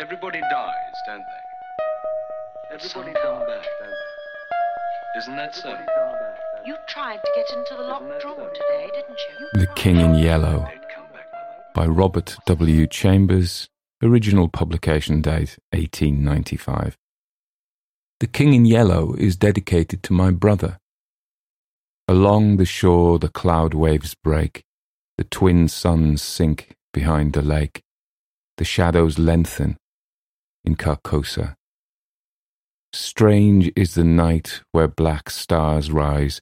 Everybody dies, don't they? Everybody come back, don't they? Isn't that so? You tried to get into the locked drawer today, didn't you? The King in Yellow by Robert W. Chambers, original publication date 1895. The King in Yellow is dedicated to my brother. Along the shore the cloud waves break, the twin suns sink behind the lake, the shadows lengthen in Carcosa. Strange is the night where black stars rise,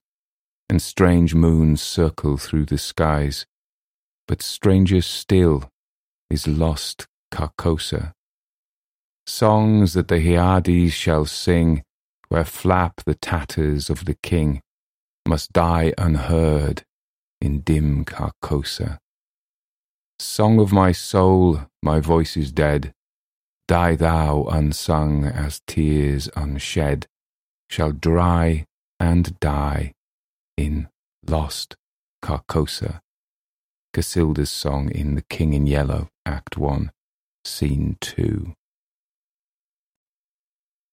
and strange moons circle through the skies, but stranger still is lost Carcosa. Songs that the Hyades shall sing, where flap the tatters of the king, must die unheard in dim Carcosa. Song of my soul, my voice is dead. Die thou unsung as tears unshed, shall dry and die in Lost Carcosa. Casilda's song in The King in Yellow, Act 1, Scene 2.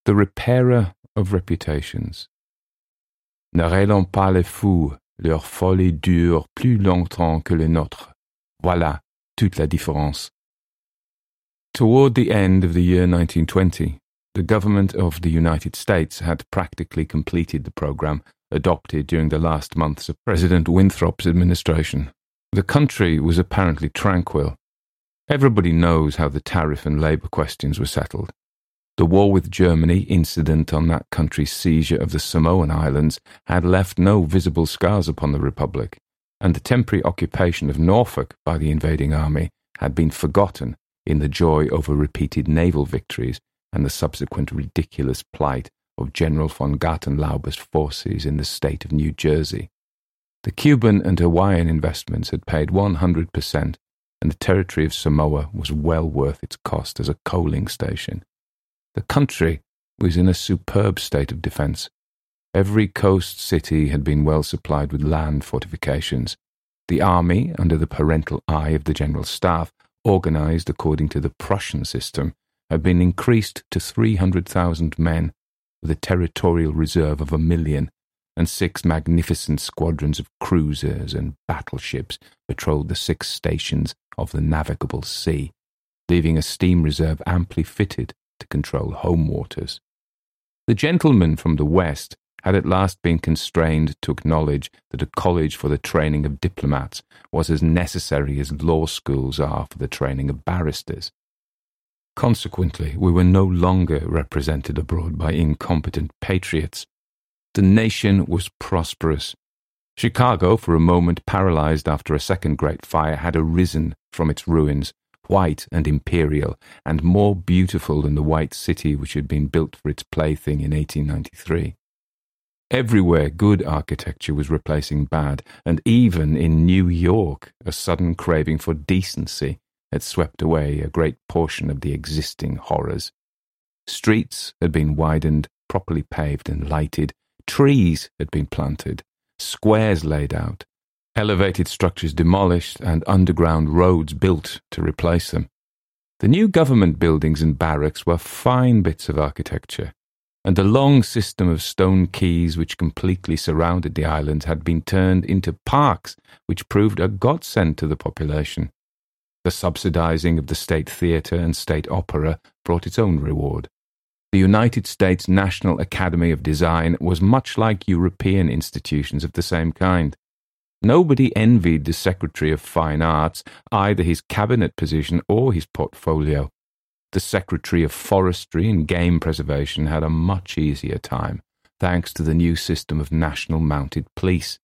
The Repairer of Reputations. Ne rêlons pas les fous, leur folie dure plus longtemps que les nôtres. Voilà toute la différence. Toward the end of the year 1920, the government of the United States had practically completed the program adopted during the last months of President Winthrop's administration. The country was apparently tranquil. Everybody knows how the tariff and labour questions were settled. The war with Germany, incident on that country's seizure of the Samoan Islands, had left no visible scars upon the Republic and the temporary occupation of Norfolk by the invading army had been forgotten in the joy over repeated naval victories and the subsequent ridiculous plight of General von Gartenlaube's forces in the state of New Jersey. The Cuban and Hawaiian investments had paid 100%, and the territory of Samoa was well worth its cost as a coaling station. The country was in a superb state of defence, Every coast city had been well supplied with land fortifications. The army, under the parental eye of the General Staff, organized according to the Prussian system, had been increased to 300,000 men, with a territorial reserve of a million, and six magnificent squadrons of cruisers and battleships patrolled the six stations of the navigable sea, leaving a steam reserve amply fitted to control home waters. The gentlemen from the west had at last been constrained to acknowledge that a college for the training of diplomats was as necessary as law schools are for the training of barristers. Consequently, we were no longer represented abroad by incompetent patriots. The nation was prosperous. Chicago, for a moment paralyzed after a second great fire, had arisen from its ruins, white and imperial, and more beautiful than the white city which had been built for its plaything in 1893. Everywhere, good architecture was replacing bad, and even in New York, a sudden craving for decency had swept away a great portion of the existing horrors. Streets had been widened, properly paved and lighted, trees had been planted, squares laid out, elevated structures demolished, and underground roads built to replace them. The new government buildings and barracks were fine bits of architecture, and the long system of stone quays which completely surrounded the island had been turned into parks which proved a godsend to the population. The subsidizing of the state theatre and state opera brought its own reward. The United States National Academy of Design was much like European institutions of the same kind. Nobody envied the Secretary of Fine Arts either his cabinet position or his portfolio the Secretary of Forestry and Game Preservation had a much easier time, thanks to the new system of national mounted police.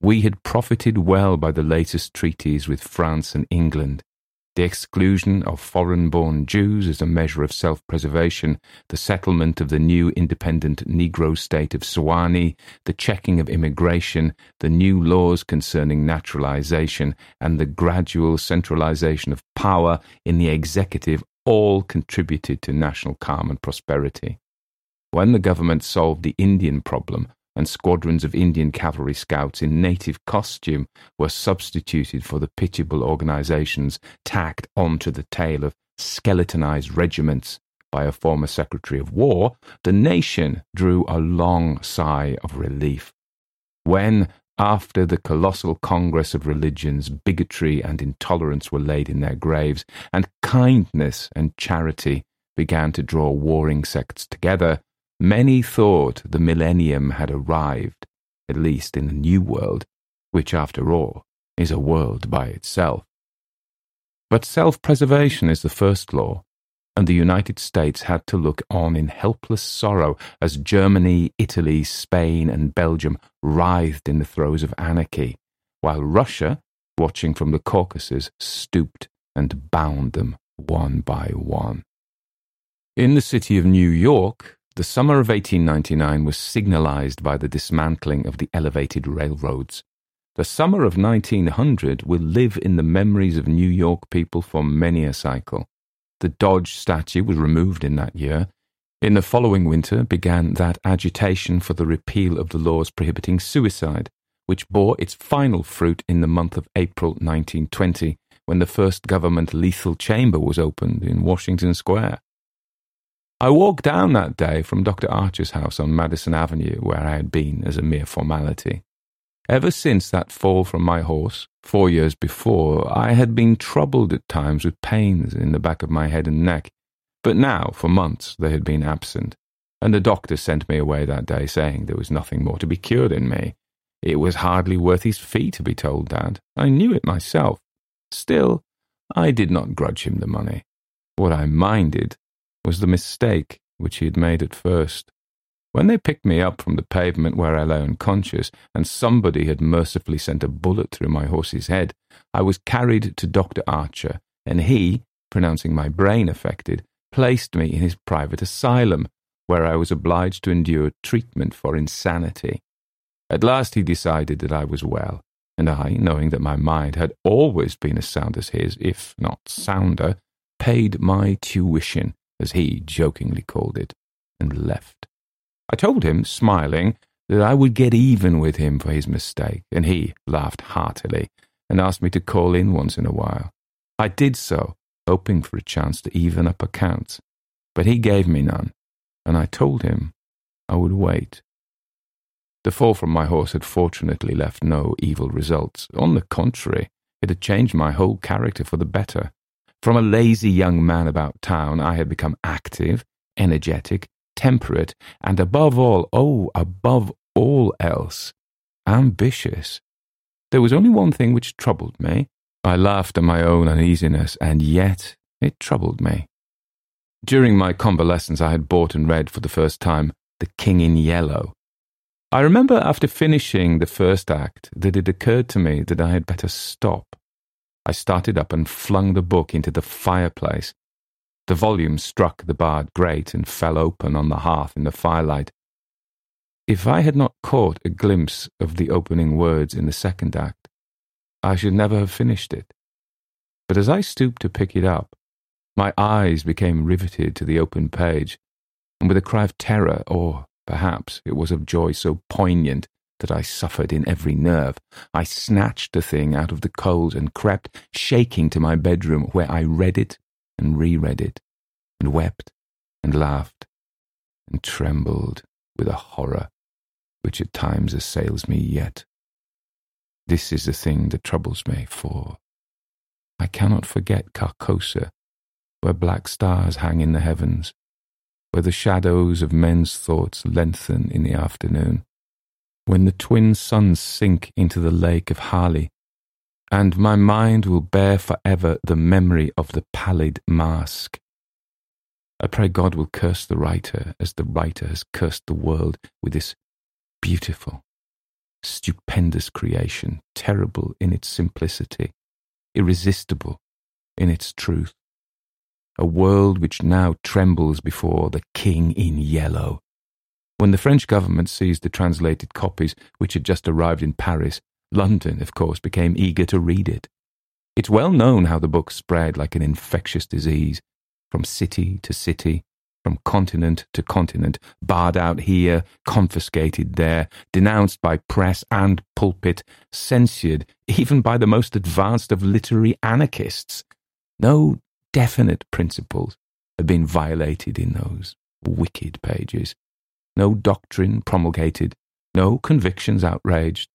We had profited well by the latest treaties with France and England. The exclusion of foreign born Jews as a measure of self preservation, the settlement of the new independent Negro state of Suanee, the checking of immigration, the new laws concerning naturalization, and the gradual centralization of power in the executive all contributed to national calm and prosperity. When the government solved the Indian problem and squadrons of Indian cavalry scouts in native costume were substituted for the pitiable organizations tacked onto the tail of skeletonized regiments by a former Secretary of War, the nation drew a long sigh of relief. When, after the colossal congress of religions, bigotry and intolerance were laid in their graves, and kindness and charity began to draw warring sects together, many thought the millennium had arrived, at least in the New World, which, after all, is a world by itself. But self preservation is the first law, and the United States had to look on in helpless sorrow as Germany, Italy, Spain, and Belgium writhed in the throes of anarchy, while Russia, watching from the Caucasus, stooped and bound them one by one. In the city of New York, the summer of 1899 was signalized by the dismantling of the elevated railroads. The summer of 1900 will live in the memories of New York people for many a cycle. The Dodge statue was removed in that year. In the following winter began that agitation for the repeal of the laws prohibiting suicide, which bore its final fruit in the month of April 1920, when the first government lethal chamber was opened in Washington Square. I walked down that day from Dr. Archer's house on Madison Avenue, where I had been as a mere formality. Ever since that fall from my horse, four years before, I had been troubled at times with pains in the back of my head and neck, but now, for months, they had been absent, and the doctor sent me away that day saying there was nothing more to be cured in me. It was hardly worth his fee to be told that. I knew it myself. Still, I did not grudge him the money. What I minded was the mistake which he had made at first. When they picked me up from the pavement where I lay unconscious, and somebody had mercifully sent a bullet through my horse's head, I was carried to Dr. Archer, and he, pronouncing my brain affected, placed me in his private asylum, where I was obliged to endure treatment for insanity. At last he decided that I was well, and I, knowing that my mind had always been as sound as his, if not sounder, paid my tuition as he jokingly called it, and left. I told him, smiling, that I would get even with him for his mistake, and he laughed heartily and asked me to call in once in a while. I did so, hoping for a chance to even up accounts, but he gave me none, and I told him I would wait. The fall from my horse had fortunately left no evil results. On the contrary, it had changed my whole character for the better. From a lazy young man about town, I had become active, energetic, temperate, and above all, oh, above all else, ambitious. There was only one thing which troubled me. I laughed at my own uneasiness, and yet it troubled me. During my convalescence, I had bought and read for the first time The King in Yellow. I remember after finishing the first act that it occurred to me that I had better stop. I started up and flung the book into the fireplace. The volume struck the barred grate and fell open on the hearth in the firelight. If I had not caught a glimpse of the opening words in the second act, I should never have finished it. But as I stooped to pick it up, my eyes became riveted to the open page, and with a cry of terror, or perhaps it was of joy so poignant that I suffered in every nerve, I snatched the thing out of the coals and crept, shaking, to my bedroom, where I read it and reread it, and wept and laughed, and trembled with a horror which at times assails me yet. This is the thing that troubles me, for I cannot forget Carcosa, where black stars hang in the heavens, where the shadows of men's thoughts lengthen in the afternoon, when the twin suns sink into the lake of Hali, and my mind will bear forever the memory of the pallid mask. I pray God will curse the writer as the writer has cursed the world with this beautiful, stupendous creation, terrible in its simplicity, irresistible in its truth. A world which now trembles before the King in Yellow, when the French government seized the translated copies which had just arrived in Paris, London, of course, became eager to read it. It's well known how the book spread like an infectious disease, from city to city, from continent to continent, barred out here, confiscated there, denounced by press and pulpit, censured even by the most advanced of literary anarchists. No definite principles have been violated in those wicked pages. No doctrine promulgated, no convictions outraged.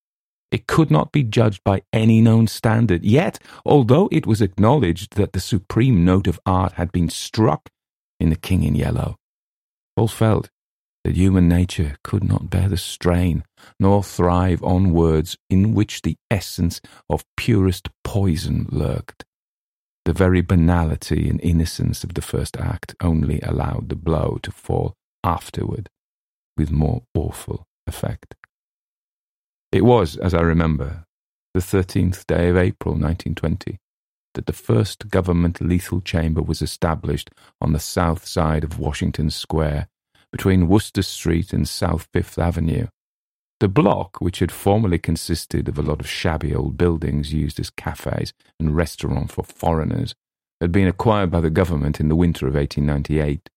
It could not be judged by any known standard. Yet, although it was acknowledged that the supreme note of art had been struck in The King in Yellow, all felt that human nature could not bear the strain, nor thrive on words in which the essence of purest poison lurked. The very banality and innocence of the first act only allowed the blow to fall afterward with more awful effect. It was, as I remember, the 13th day of April 1920 that the first government lethal chamber was established on the south side of Washington Square between Wooster Street and South Fifth Avenue. The block, which had formerly consisted of a lot of shabby old buildings used as cafes and restaurants for foreigners, had been acquired by the government in the winter of 1898.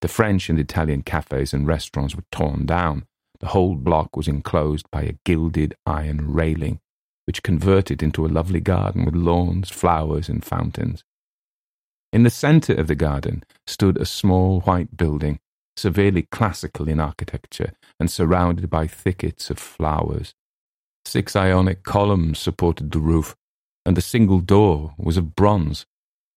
The French and Italian cafes and restaurants were torn down. The whole block was enclosed by a gilded iron railing, which converted into a lovely garden with lawns, flowers, and fountains. In the centre of the garden stood a small white building severely classical in architecture and surrounded by thickets of flowers. Six ionic columns supported the roof, and the single door was of bronze.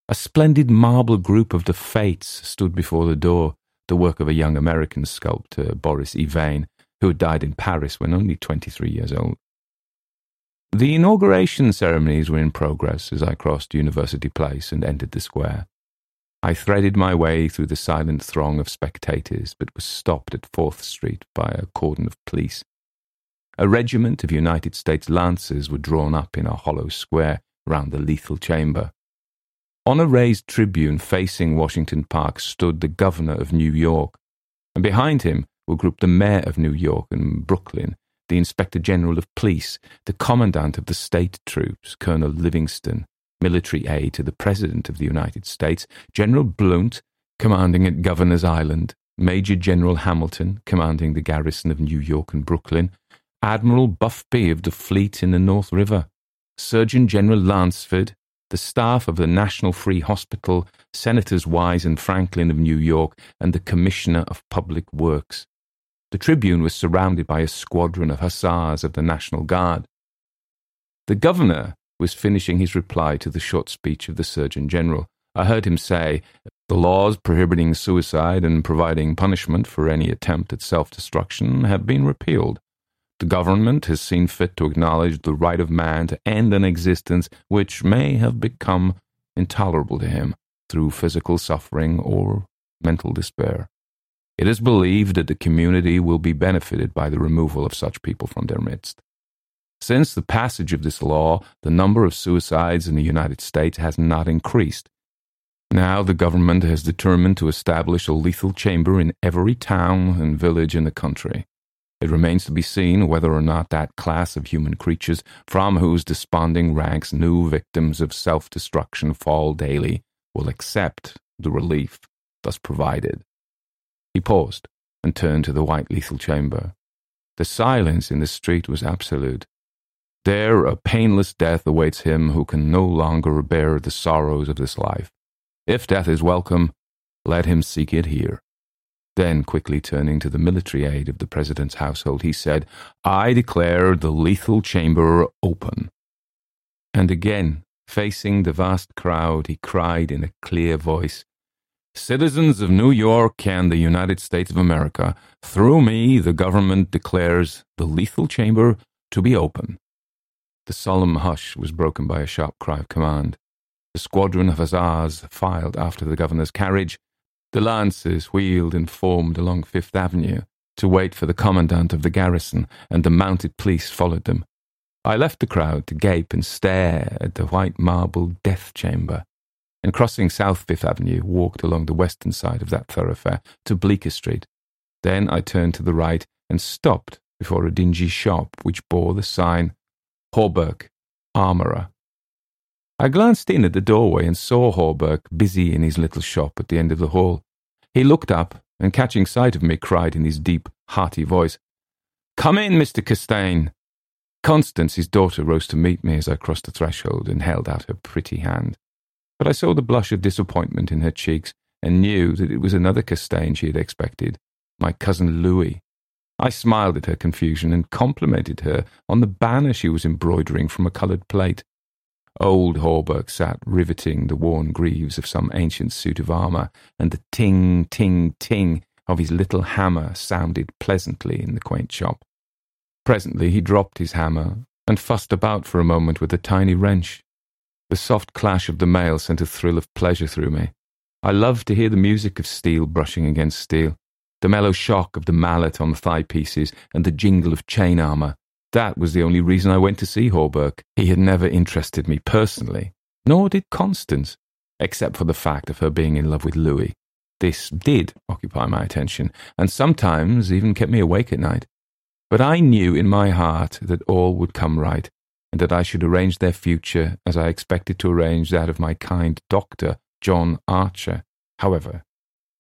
A splendid marble group of the Fates stood before the door, the work of a young American sculptor, Boris Yvain, who had died in Paris when only 23 years old. The inauguration ceremonies were in progress as I crossed University Place and entered the square. I threaded my way through the silent throng of spectators, but was stopped at Fourth Street by a cordon of police. A regiment of United States Lancers were drawn up in a hollow square round the lethal chamber. On a raised tribune facing Washington Park stood the governor of New York, and behind him were grouped the mayor of New York and Brooklyn, the inspector general of police, the commandant of the state troops, Colonel Livingston, military aid to the President of the United States, General Blount, commanding at Governor's Island, Major General Hamilton, commanding the garrison of New York and Brooklyn, Admiral Buffby of the fleet in the North River, Surgeon General Lanceford, the staff of the National Free Hospital, Senators Wyse and Franklin of New York, and the Commissioner of Public Works. The Tribune was surrounded by a squadron of hussars of the National Guard. The governor was finishing his reply to the short speech of the Surgeon General. I heard him say, The laws prohibiting suicide and providing punishment for any attempt at self destruction have been repealed. The government has seen fit to acknowledge the right of man to end an existence which may have become intolerable to him through physical suffering or mental despair. It is believed that the community will be benefited by the removal of such people from their midst. Since the passage of this law, the number of suicides in the United States has not increased. Now the government has determined to establish a lethal chamber in every town and village in the country. It remains to be seen whether or not that class of human creatures from whose desponding ranks new victims of self destruction fall daily will accept the relief thus provided. He paused and turned to the white lethal chamber. The silence in the street was absolute. There a painless death awaits him who can no longer bear the sorrows of this life. If death is welcome, let him seek it here. Then, quickly turning to the military aide of the President's household, he said, I declare the lethal chamber open. And again, facing the vast crowd, he cried in a clear voice, Citizens of New York and the United States of America, through me the government declares the lethal chamber to be open. The solemn hush was broken by a sharp cry of command. The squadron of hussars filed after the governor's carriage. The lancers wheeled and formed along Fifth Avenue to wait for the commandant of the garrison, and the mounted police followed them. I left the crowd to gape and stare at the white marble death chamber, and crossing South Fifth Avenue, walked along the western side of that thoroughfare to Bleecker Street. Then I turned to the right and stopped before a dingy shop which bore the sign Hawberk, armourer. I glanced in at the doorway and saw Hawberk busy in his little shop at the end of the hall. He looked up and, catching sight of me, cried in his deep, hearty voice, Come in, Mr. Castaigne. Constance, his daughter, rose to meet me as I crossed the threshold and held out her pretty hand. But I saw the blush of disappointment in her cheeks and knew that it was another Castaigne she had expected, my cousin Louis. I smiled at her confusion and complimented her on the banner she was embroidering from a coloured plate. Old Hawberk sat riveting the worn greaves of some ancient suit of armour, and the ting, ting, ting of his little hammer sounded pleasantly in the quaint shop. Presently he dropped his hammer and fussed about for a moment with a tiny wrench. The soft clash of the mail sent a thrill of pleasure through me. I loved to hear the music of steel brushing against steel, the mellow shock of the mallet on the thigh pieces, and the jingle of chain armour. That was the only reason I went to see Hawberk. He had never interested me personally, nor did Constance, except for the fact of her being in love with Louis. This did occupy my attention, and sometimes even kept me awake at night. But I knew in my heart that all would come right, and that I should arrange their future as I expected to arrange that of my kind doctor John Archer. However,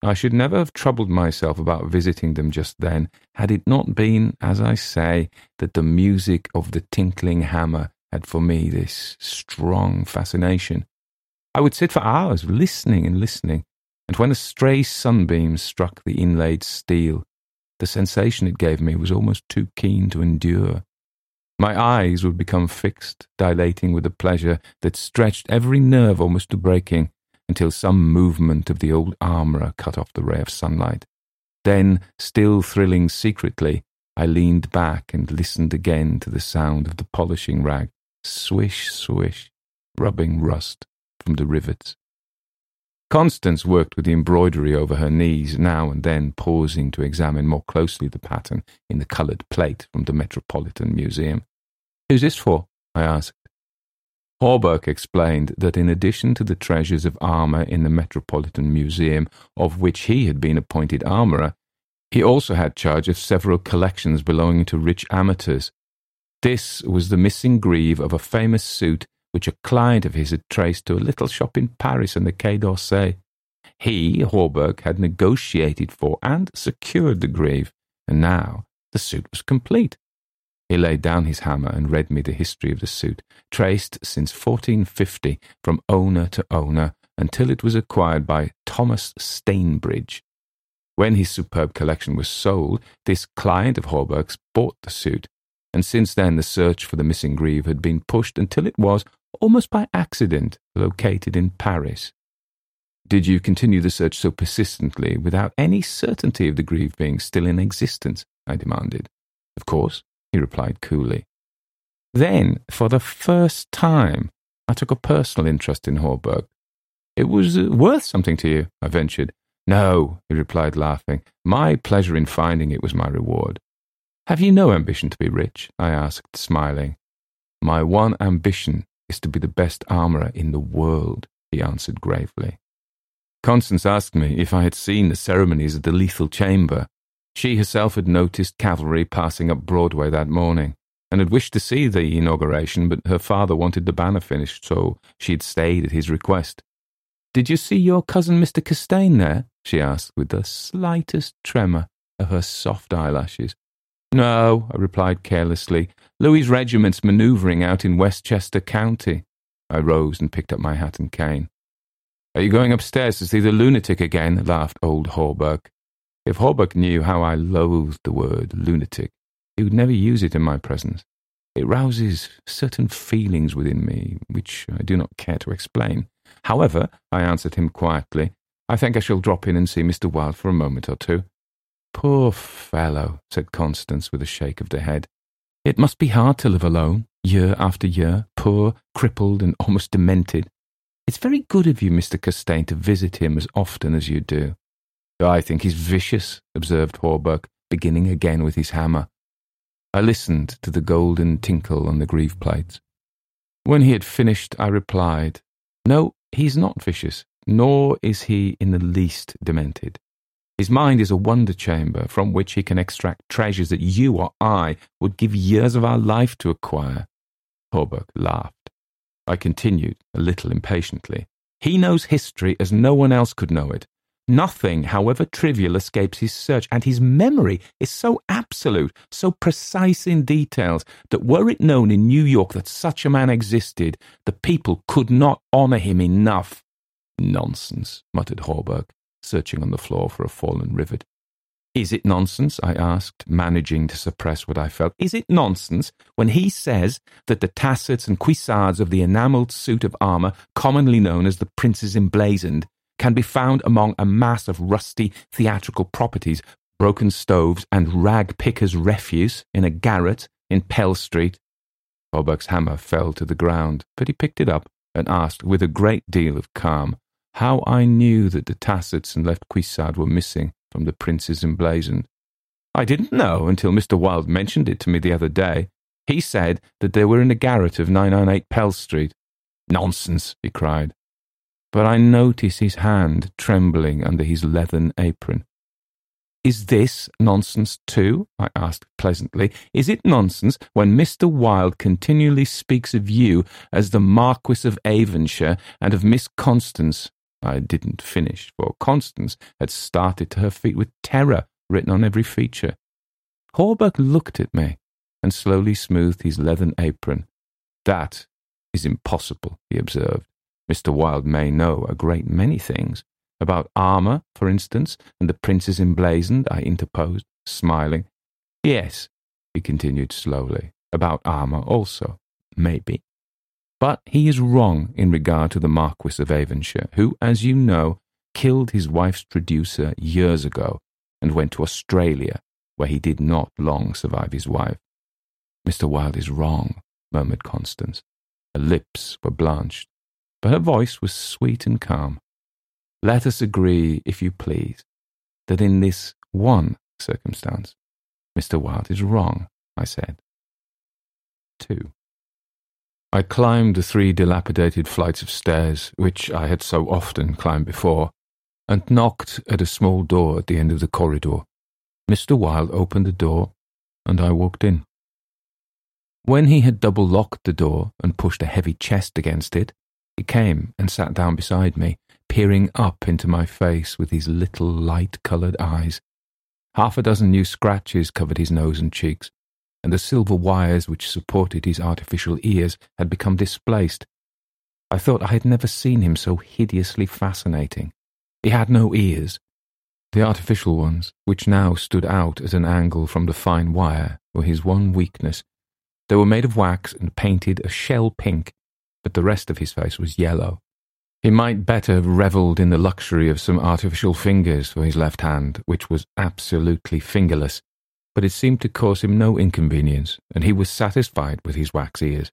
I should never have troubled myself about visiting them just then, had it not been, as I say, that the music of the tinkling hammer had for me this strong fascination. I would sit for hours listening and listening, and when a stray sunbeam struck the inlaid steel, the sensation it gave me was almost too keen to endure. My eyes would become fixed, dilating with a pleasure that stretched every nerve almost to breaking, until some movement of the old armourer cut off the ray of sunlight. Then, still thrilling secretly, I leaned back and listened again to the sound of the polishing rag, swish, swish, rubbing rust from the rivets. Constance worked with the embroidery over her knees, now and then pausing to examine more closely the pattern in the coloured plate from the Metropolitan Museum. Who's this for? I asked. Hawberk explained that in addition to the treasures of armour in the Metropolitan Museum, of which he had been appointed armourer, he also had charge of several collections belonging to rich amateurs. This was the missing greave of a famous suit which a client of his had traced to a little shop in Paris on the Quai d'Orsay. He, Hawberk, had negotiated for and secured the greave, and now the suit was complete. He laid down his hammer and read me the history of the suit, traced since 1450 from owner to owner until it was acquired by Thomas Stainbridge. When his superb collection was sold, this client of Hawberk's bought the suit, and since then the search for the missing greave had been pushed until it was, almost by accident, located in Paris. Did you continue the search so persistently without any certainty of the greave being still in existence? I demanded. Of course he replied coolly. Then, for the first time, I took a personal interest in Hawberk. It was uh, worth something to you, I ventured. No, he replied, laughing. My pleasure in finding it was my reward. Have you no ambition to be rich? I asked, smiling. My one ambition is to be the best armourer in the world, he answered gravely. Constance asked me if I had seen the ceremonies at the lethal chamber, she herself had noticed cavalry passing up Broadway that morning, and had wished to see the inauguration, but her father wanted the banner finished, so she had stayed at his request. Did you see your cousin Mr. Castaigne there? she asked, with the slightest tremor of her soft eyelashes. No, I replied carelessly. Louis's regiment's manoeuvring out in Westchester County. I rose and picked up my hat and cane. Are you going upstairs to see the lunatic again? laughed old Hawberk. If Hawberk knew how I loathed the word lunatic, he would never use it in my presence. It rouses certain feelings within me which I do not care to explain. However, I answered him quietly, I think I shall drop in and see Mr. Wilde for a moment or two. Poor fellow, said Constance with a shake of the head. It must be hard to live alone, year after year, poor, crippled, and almost demented. It's very good of you, Mr. Castaigne, to visit him as often as you do. I think he's vicious, observed Hawberk, beginning again with his hammer. I listened to the golden tinkle on the greave plates. When he had finished, I replied, No, he's not vicious, nor is he in the least demented. His mind is a wonder chamber from which he can extract treasures that you or I would give years of our life to acquire. Hawberk laughed. I continued, a little impatiently. He knows history as no one else could know it, Nothing, however trivial, escapes his search, and his memory is so absolute, so precise in details, that were it known in New York that such a man existed, the people could not honour him enough. Nonsense, muttered Hawberk, searching on the floor for a fallen rivet. Is it nonsense? I asked, managing to suppress what I felt. Is it nonsense when he says that the tassets and cuissards of the enamelled suit of armour, commonly known as the Prince's Emblazoned, can be found among a mass of rusty theatrical properties, broken stoves, and rag pickers' refuse in a garret in Pell Street? Hawberk's hammer fell to the ground, but he picked it up and asked with a great deal of calm how I knew that the tassets and left cuissard were missing from the prince's emblazoned. I didn't know until Mr. Wilde mentioned it to me the other day. He said that they were in the garret of 998 Pell Street. Nonsense, he cried. But I noticed his hand trembling under his leathern apron. Is this nonsense too? I asked pleasantly. Is it nonsense when Mr. Wilde continually speaks of you as the Marquis of Avonshire and of Miss Constance I didn't finish, for Constance had started to her feet with terror written on every feature. Hawberk looked at me and slowly smoothed his leathern apron. That is impossible, he observed. Mr. Wilde may know a great many things. About armour, for instance, and the prince's emblazoned, I interposed, smiling. Yes, he continued slowly, about armour also, maybe. But he is wrong in regard to the Marquis of Avonshire, who, as you know, killed his wife's traducer years ago and went to Australia, where he did not long survive his wife. Mr. Wilde is wrong, murmured Constance. Her lips were blanched, but her voice was sweet and calm. Let us agree, if you please, that in this one circumstance, Mr. Wilde is wrong, I said. 2. I climbed the three dilapidated flights of stairs, which I had so often climbed before, and knocked at a small door at the end of the corridor. Mr. Wilde opened the door, and I walked in. When he had double locked the door and pushed a heavy chest against it, he came and sat down beside me, peering up into my face with his little light coloured eyes. Half a dozen new scratches covered his nose and cheeks, and the silver wires which supported his artificial ears had become displaced. I thought I had never seen him so hideously fascinating. He had no ears. The artificial ones, which now stood out at an angle from the fine wire, were his one weakness. They were made of wax and painted a shell pink, but the rest of his face was yellow. He might better have revelled in the luxury of some artificial fingers for his left hand, which was absolutely fingerless, but it seemed to cause him no inconvenience, and he was satisfied with his wax ears.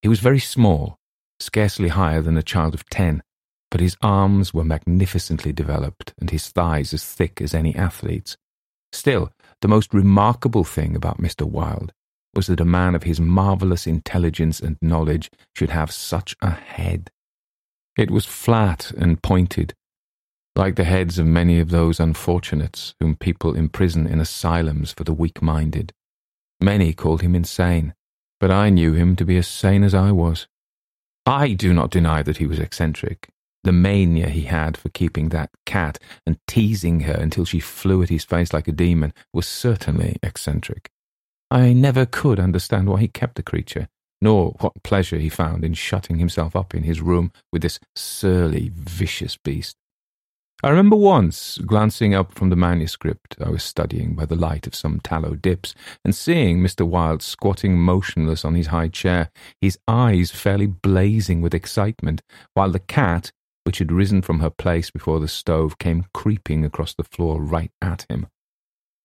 He was very small, scarcely higher than a child of ten, but his arms were magnificently developed and his thighs as thick as any athlete's. Still, the most remarkable thing about Mr. Wilde was that a man of his marvellous intelligence and knowledge should have such a head. It was flat and pointed, like the heads of many of those unfortunates whom people imprison in asylums for the weak minded. Many called him insane, but I knew him to be as sane as I was. I do not deny that he was eccentric. The mania he had for keeping that cat and teasing her until she flew at his face like a demon was certainly eccentric. I never could understand why he kept the creature, nor what pleasure he found in shutting himself up in his room with this surly, vicious beast. I remember once glancing up from the manuscript I was studying by the light of some tallow dips and seeing Mr. Wilde squatting motionless on his high chair, his eyes fairly blazing with excitement, while the cat, which had risen from her place before the stove, came creeping across the floor right at him.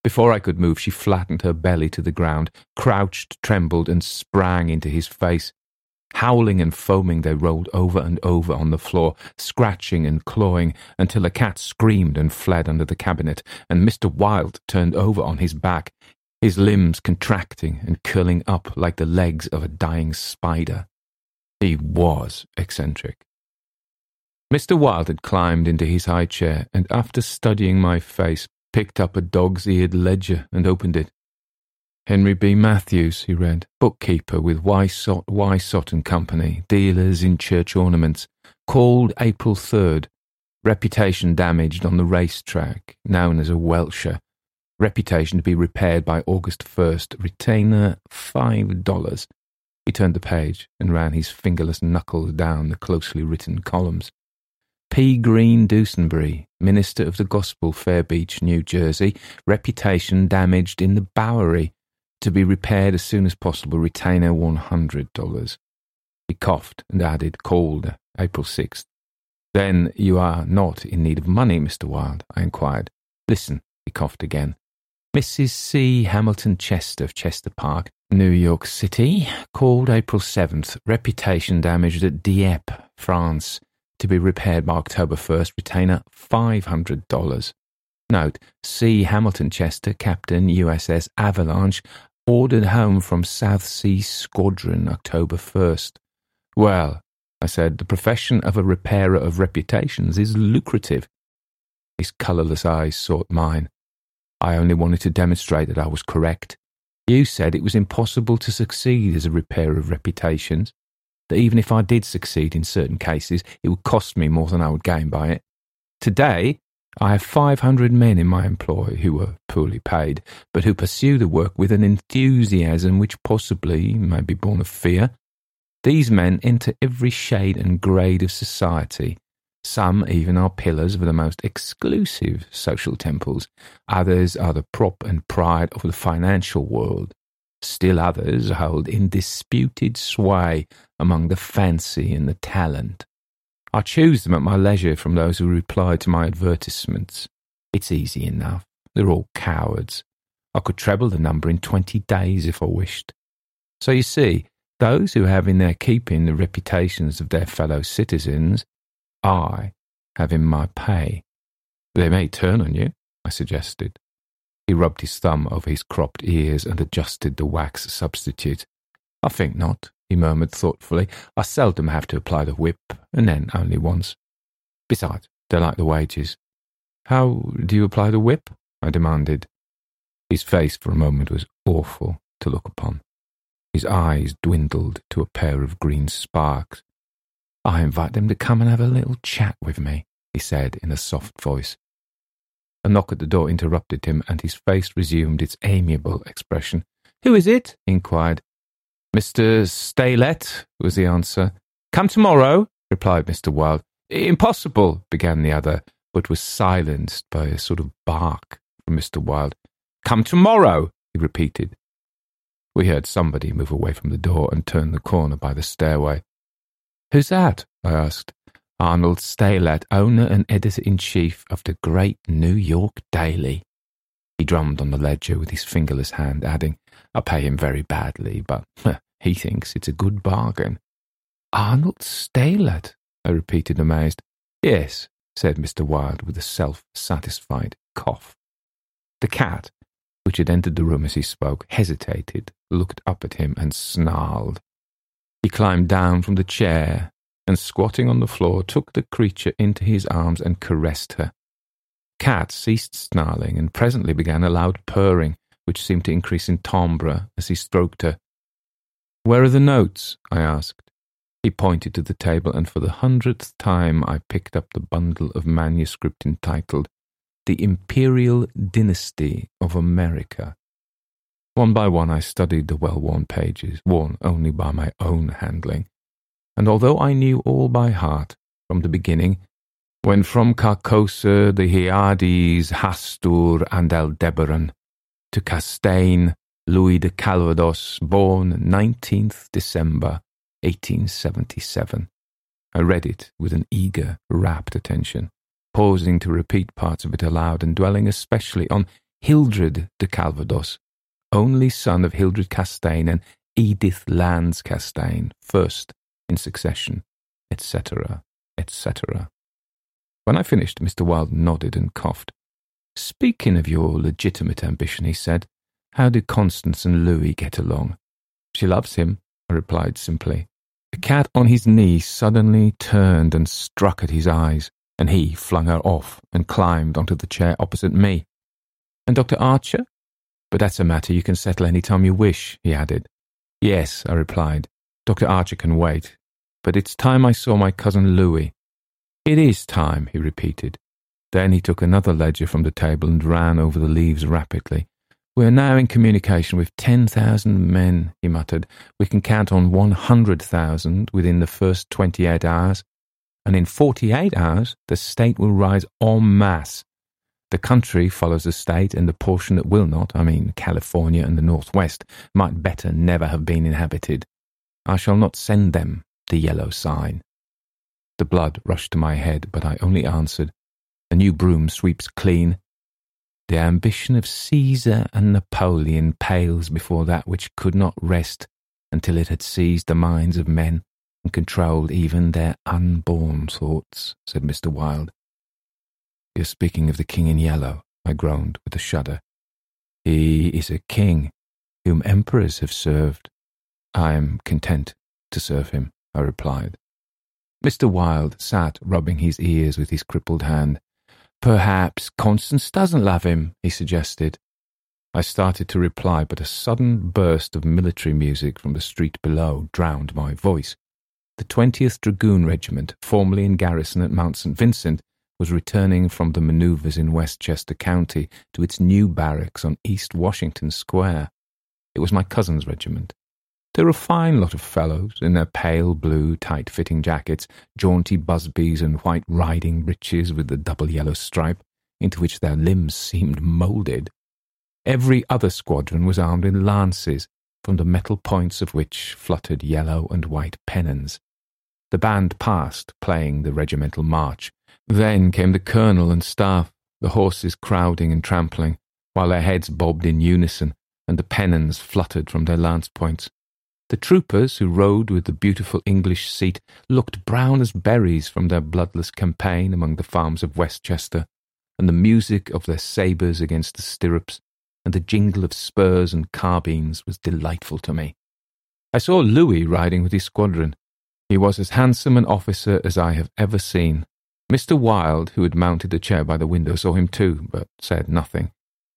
Before I could move, she flattened her belly to the ground, crouched, trembled, and sprang into his face. Howling and foaming, they rolled over and over on the floor, scratching and clawing, until the cat screamed and fled under the cabinet, and Mr. Wilde turned over on his back, his limbs contracting and curling up like the legs of a dying spider. He was eccentric. Mr. Wilde had climbed into his high chair, and after studying my face, picked up a dog's eared ledger and opened it. Henry B. Matthews, he read, bookkeeper with Wysott, Wysott and Company, dealers in church ornaments, called April 3rd, reputation damaged on the racetrack, known as a Welsher, reputation to be repaired by August 1st, retainer $5. He turned the page and ran his fingerless knuckles down the closely written columns. P. Green Dusenbury, minister of the gospel, Fair Beach, New Jersey, reputation damaged in the Bowery, to be repaired as soon as possible, retainer $100. He coughed and added, called April 6th. Then you are not in need of money, Mr. Wilde, I inquired. Listen, he coughed again. Mrs. C. Hamilton Chester of Chester Park, New York City, called April 7th, reputation damaged at Dieppe, France, to be repaired by October 1st, retainer $500. Note, C. Hamilton Chester, Captain, USS Avalanche, ordered home from South Sea Squadron, October 1st. Well, I said, the profession of a repairer of reputations is lucrative. His colourless eyes sought mine. I only wanted to demonstrate that I was correct. You said it was impossible to succeed as a repairer of reputations, that even if I did succeed in certain cases, it would cost me more than I would gain by it. Today, I have 500 men in my employ who are poorly paid, but who pursue the work with an enthusiasm which possibly may be born of fear. These men enter every shade and grade of society. Some even are pillars of the most exclusive social temples. Others are the prop and pride of the financial world. Still others hold indisputed sway among the fancy and the talent. I choose them at my leisure from those who reply to my advertisements. It's easy enough. They're all cowards. I could treble the number in twenty days if I wished. So you see, those who have in their keeping the reputations of their fellow citizens, I have in my pay. They may turn on you, I suggested. He rubbed his thumb over his cropped ears and adjusted the wax substitute. I think not, he murmured thoughtfully. I seldom have to apply the whip, and then only once. Besides, they like the wages. How do you apply the whip? I demanded. His face for a moment was awful to look upon. His eyes dwindled to a pair of green sparks. I invite them to come and have a little chat with me, he said in a soft voice. A knock at the door interrupted him, and his face resumed its amiable expression. Who is it? he inquired. Mr. Steylette, was the answer. Come tomorrow, replied Mr. Wilde. Impossible, began the other, but was silenced by a sort of bark from Mr. Wilde. Come tomorrow, he repeated. We heard somebody move away from the door and turn the corner by the stairway. Who's that? I asked. Arnold Steylette, owner and editor in chief of the great New York Daily. He drummed on the ledger with his fingerless hand, adding, I pay him very badly, but he thinks it's a good bargain. Arnold Steylette, I repeated, amazed. Yes, said Mr. Wilde with a self satisfied cough. The cat, which had entered the room as he spoke, hesitated, looked up at him, and snarled. He climbed down from the chair and squatting on the floor, took the creature into his arms and caressed her. Cat ceased snarling and presently began a loud purring, which seemed to increase in timbre as he stroked her. Where are the notes? I asked. He pointed to the table, and for the hundredth time I picked up the bundle of manuscript entitled The Imperial Dynasty of America. One by one I studied the well worn pages, worn only by my own handling, and although I knew all by heart from the beginning, when from Carcosa, the Hyades, Hastur, and Aldebaran, to Castaigne, Louis de Calvados, born 19th December 1877. I read it with an eager, rapt attention, pausing to repeat parts of it aloud and dwelling especially on Hildred de Calvados, only son of Hildred Castaigne and Edythe Landes Castaigne, first in succession, etc., etc. When I finished, Mr. Wilde nodded and coughed. Speaking of your legitimate ambition, he said, how did Constance and Louis get along? She loves him, I replied simply. The cat on his knee suddenly turned and struck at his eyes, and he flung her off and climbed onto the chair opposite me. And Dr. Archer? But that's a matter you can settle any time you wish, he added. Yes, I replied. Dr. Archer can wait. But it's time I saw my cousin Louis. It is time, he repeated. Then he took another ledger from the table and ran over the leaves rapidly. We are now in communication with 10,000 men, he muttered. We can count on 100,000 within the first 28 hours. and in 48 hours the state will rise en masse. The country follows the state, and the portion that will not, I mean California and the Northwest, might better never have been inhabited. I shall not send them the yellow sign. The blood rushed to my head, but I only answered, A new broom sweeps clean. The ambition of Caesar and Napoleon pales before that which could not rest until it had seized the minds of men and controlled even their unborn thoughts, said Mr. Wilde. You're speaking of the king in yellow, I groaned with a shudder. He is a king whom emperors have served. I am content to serve him, I replied. Mr. Wilde sat rubbing his ears with his crippled hand. Perhaps Constance doesn't love him, he suggested. I started to reply, but a sudden burst of military music from the street below drowned my voice. The 20th Dragoon Regiment, formerly in garrison at Mount St. Vincent, was returning from the manoeuvres in Westchester County to its new barracks on East Washington Square. It was my cousin's regiment. They were a fine lot of fellows in their pale blue, tight fitting jackets, jaunty busbies, and white riding breeches with the double yellow stripe, into which their limbs seemed moulded. Every other squadron was armed with lances, from the metal points of which fluttered yellow and white pennons. The band passed, playing the regimental march. Then came the colonel and staff, the horses crowding and trampling, while their heads bobbed in unison, and the pennons fluttered from their lance points. The troopers who rode with the beautiful English seat looked brown as berries from their bloodless campaign among the farms of Westchester, and the music of their sabres against the stirrups and the jingle of spurs and carbines was delightful to me. I saw Louis riding with his squadron. He was as handsome an officer as I have ever seen. Mr. Wilde, who had mounted a chair by the window, saw him too, but said nothing.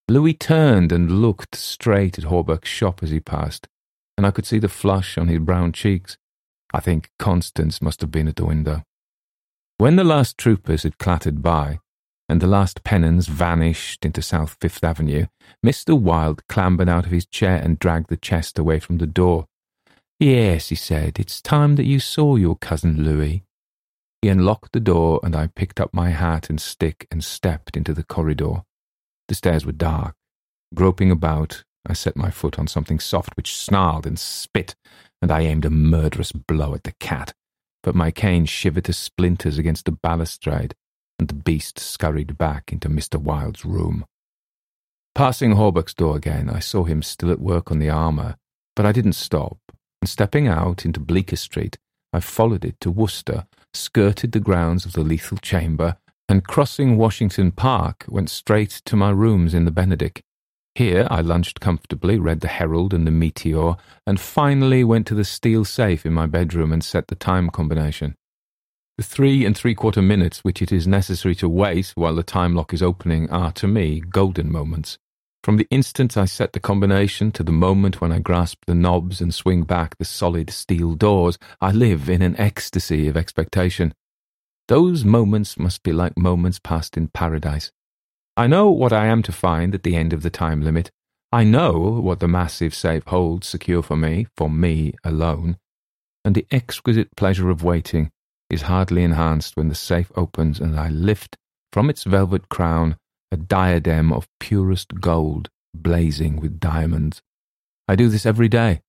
Louis turned and looked straight at Hawberk's shop as he passed, and I could see the flush on his brown cheeks. I think Constance must have been at the window. When the last troopers had clattered by, and the last pennons vanished into South Fifth Avenue, Mr. Wilde clambered out of his chair and dragged the chest away from the door. Yes, he said, it's time that you saw your cousin Louis. He unlocked the door, and I picked up my hat and stick and stepped into the corridor. The stairs were dark. Groping about, I set my foot on something soft which snarled and spit, and I aimed a murderous blow at the cat. But my cane shivered to splinters against the balustrade, and the beast scurried back into Mr. Wilde's room. Passing Hawberk's door again, I saw him still at work on the armour, but I didn't stop, and stepping out into Bleecker Street, I followed it to Wooster, skirted the grounds of the lethal chamber, and crossing Washington Park, went straight to my rooms in the Benedick. Here I lunched comfortably, read the Herald and the Meteor, and finally went to the steel safe in my bedroom and set the time combination. The three and three quarter minutes which it is necessary to wait while the time lock is opening are, to me, golden moments. From the instant I set the combination to the moment when I grasp the knobs and swing back the solid steel doors, I live in an ecstasy of expectation. Those moments must be like moments passed in paradise. I know what I am to find at the end of the time limit. I know what the massive safe holds secure for me, for me alone. And the exquisite pleasure of waiting is hardly enhanced when the safe opens and I lift from its velvet crown a diadem of purest gold blazing with diamonds. I do this every day,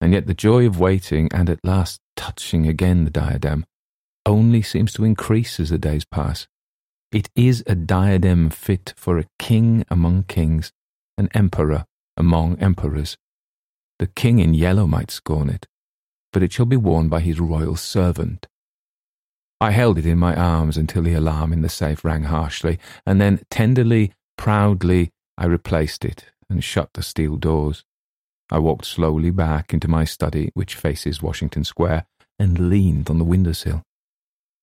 and yet the joy of waiting and at last touching again the diadem only seems to increase as the days pass. It is a diadem fit for a king among kings, an emperor among emperors. The king in yellow might scorn it, but it shall be worn by his royal servant, I held it in my arms until the alarm in the safe rang harshly, and then tenderly, proudly, I replaced it and shut the steel doors. I walked slowly back into my study, which faces Washington Square, and leaned on the window sill.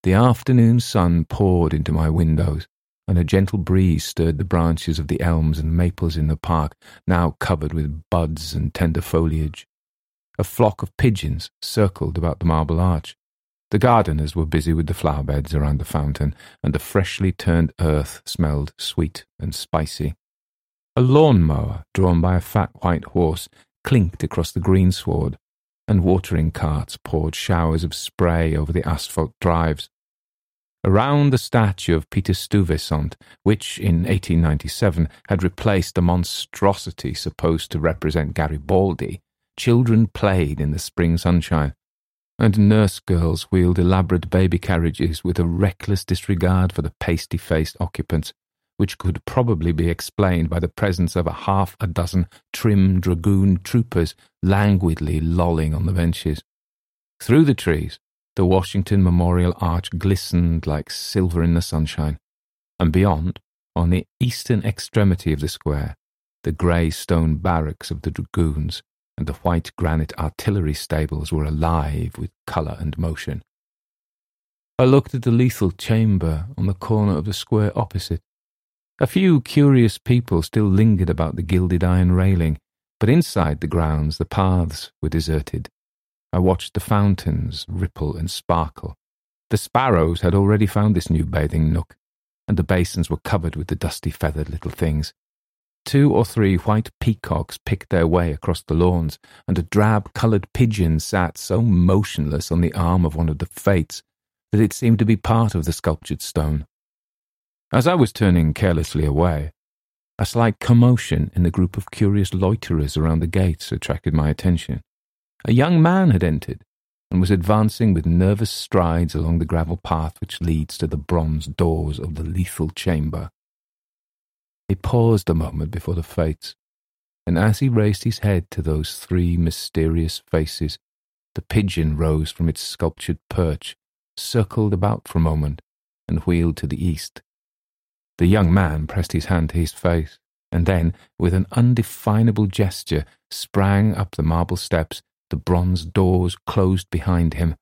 The afternoon sun poured into my windows, and a gentle breeze stirred the branches of the elms and maples in the park, now covered with buds and tender foliage. A flock of pigeons circled about the marble arch. The gardeners were busy with the flower beds around the fountain, and the freshly turned earth smelled sweet and spicy. A lawn mower, drawn by a fat white horse, clinked across the greensward, and watering carts poured showers of spray over the asphalt drives. Around the statue of Peter Stuyvesant, which in 1897 had replaced the monstrosity supposed to represent Garibaldi, children played in the spring sunshine, and nurse girls wheeled elaborate baby carriages with a reckless disregard for the pasty faced occupants, which could probably be explained by the presence of a half a dozen trim dragoon troopers languidly lolling on the benches. Through the trees, the Washington Memorial Arch glistened like silver in the sunshine, and beyond, on the eastern extremity of the square, the grey stone barracks of the dragoons and the white granite artillery stables were alive with colour and motion. I looked at the lethal chamber on the corner of the square opposite. A few curious people still lingered about the gilded iron railing, but inside the grounds the paths were deserted. I watched the fountains ripple and sparkle. The sparrows had already found this new bathing nook, and the basins were covered with the dusty feathered little things. Two or three white peacocks picked their way across the lawns, and a drab coloured pigeon sat so motionless on the arm of one of the fates that it seemed to be part of the sculptured stone. As I was turning carelessly away, a slight commotion in the group of curious loiterers around the gates attracted my attention. A young man had entered and was advancing with nervous strides along the gravel path which leads to the bronze doors of the lethal chamber. He paused a moment before the fates, and as he raised his head to those three mysterious faces, the pigeon rose from its sculptured perch, circled about for a moment, and wheeled to the east. The young man pressed his hand to his face, and then, with an undefinable gesture, sprang up the marble steps the bronze doors closed behind him,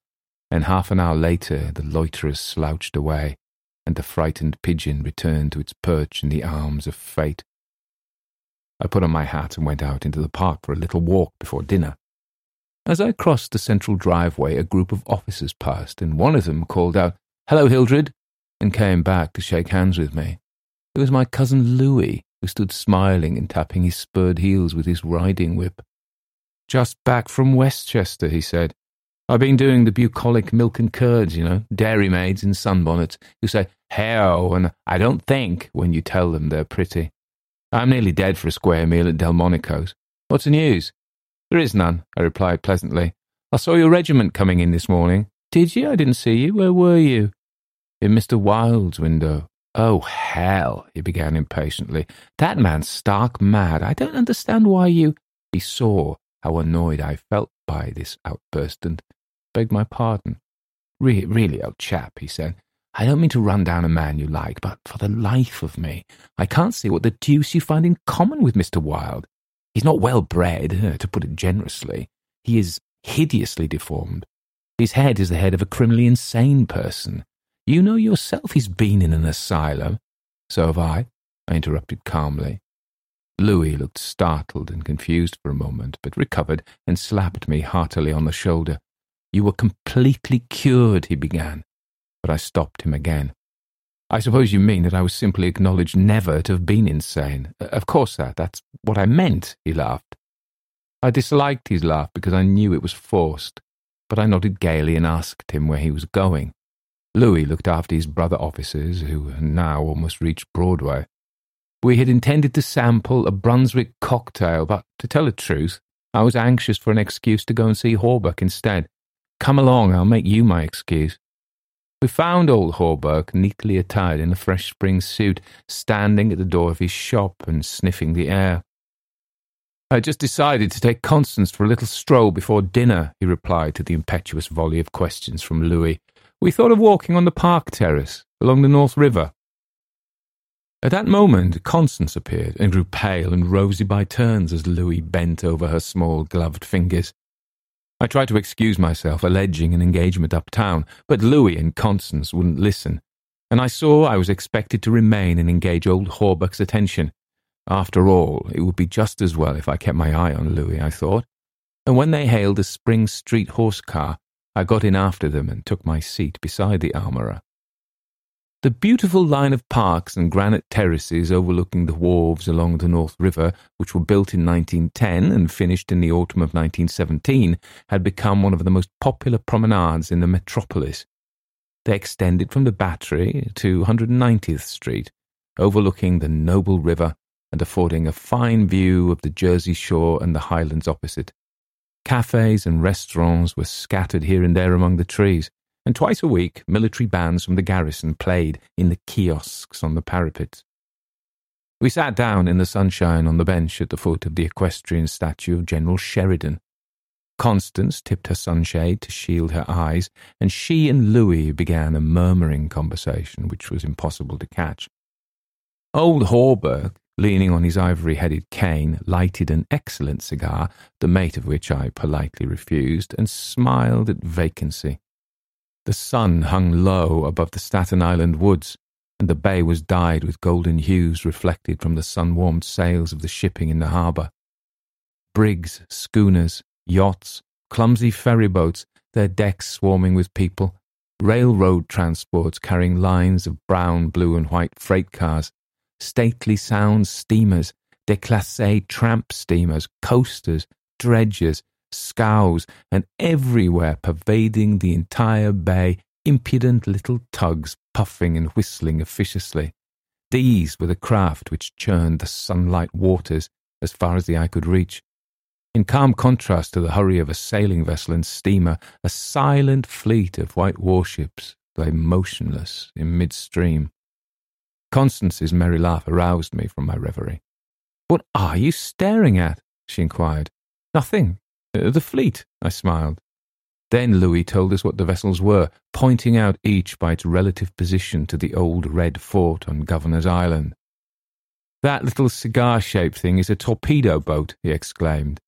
and half an hour later the loiterers slouched away, and the frightened pigeon returned to its perch in the arms of fate. I put on my hat and went out into the park for a little walk before dinner. As I crossed the central driveway, a group of officers passed, and one of them called out, Hello, Hildred, and came back to shake hands with me. It was my cousin Louis, who stood smiling and tapping his spurred heels with his riding whip. Just back from Westchester, he said. I've been doing the bucolic milk and curds, you know, dairymaids in sunbonnets who say, hell, and I don't think when you tell them they're pretty. I'm nearly dead for a square meal at Delmonico's. What's the news? There is none, I replied pleasantly. I saw your regiment coming in this morning. Did you? I didn't see you. Where were you? In Mr. Wilde's window. Oh, hell, he began impatiently. That man's stark mad. I don't understand why you. He saw how annoyed I felt by this outburst and begged my pardon. Re- really, old chap, he said, I don't mean to run down a man you like, but for the life of me, I can't see what the deuce you find in common with Mr. Wilde. He's not well bred, uh, to put it generously. He is hideously deformed. His head is the head of a criminally insane person. You know yourself he's been in an asylum. So have I, I interrupted calmly. Louis looked startled and confused for a moment, but recovered and slapped me heartily on the shoulder. You were completely cured, he began, but I stopped him again. I suppose you mean that I was simply acknowledged never to have been insane. Of course, that, that's what I meant, he laughed. I disliked his laugh because I knew it was forced, but I nodded gaily and asked him where he was going. Louis looked after his brother officers, who now almost reached Broadway. We had intended to sample a Brunswick cocktail, but to tell the truth, I was anxious for an excuse to go and see Hawberk instead. Come along, I'll make you my excuse. We found old Hawberk neatly attired in a fresh spring suit, standing at the door of his shop and sniffing the air. I just decided to take Constance for a little stroll before dinner, he replied to the impetuous volley of questions from Louis. We thought of walking on the park terrace along the North River. At that moment, Constance appeared and grew pale and rosy by turns as Louis bent over her small gloved fingers. I tried to excuse myself, alleging an engagement uptown, but Louis and Constance wouldn't listen, and I saw I was expected to remain and engage old Hawberk's attention. After all, it would be just as well if I kept my eye on Louis, I thought, and when they hailed a Spring Street horse car, I got in after them and took my seat beside the armourer. The beautiful line of parks and granite terraces overlooking the wharves along the North River, which were built in 1910 and finished in the autumn of 1917, had become one of the most popular promenades in the metropolis. They extended from the Battery to 190th Street, overlooking the noble river and affording a fine view of the Jersey shore and the highlands opposite. Cafes and restaurants were scattered here and there among the trees, and twice a week military bands from the garrison played in the kiosks on the parapets. We sat down in the sunshine on the bench at the foot of the equestrian statue of General Sheridan. Constance tipped her sunshade to shield her eyes, and she and Louis began a murmuring conversation which was impossible to catch. Old Hawberk, leaning on his ivory headed cane, lighted an excellent cigar, the mate of which I politely refused, and smiled at vacancy. The sun hung low above the Staten Island woods, and the bay was dyed with golden hues reflected from the sun warmed sails of the shipping in the harbour. Brigs, schooners, yachts, clumsy ferryboats, their decks swarming with people, railroad transports carrying lines of brown, blue, and white freight cars, stately sound steamers, déclassé tramp steamers, coasters, dredgers, scows, and everywhere pervading the entire bay, impudent little tugs puffing and whistling officiously. These were the craft which churned the sunlight waters as far as the eye could reach. In calm contrast to the hurry of a sailing vessel and steamer, a silent fleet of white warships lay motionless in midstream. Constance's merry laugh aroused me from my reverie. What are you staring at? she inquired. Nothing. Uh, the fleet, I smiled. Then Louis told us what the vessels were, pointing out each by its relative position to the old red fort on Governor's Island. That little cigar shaped thing is a torpedo boat, he exclaimed.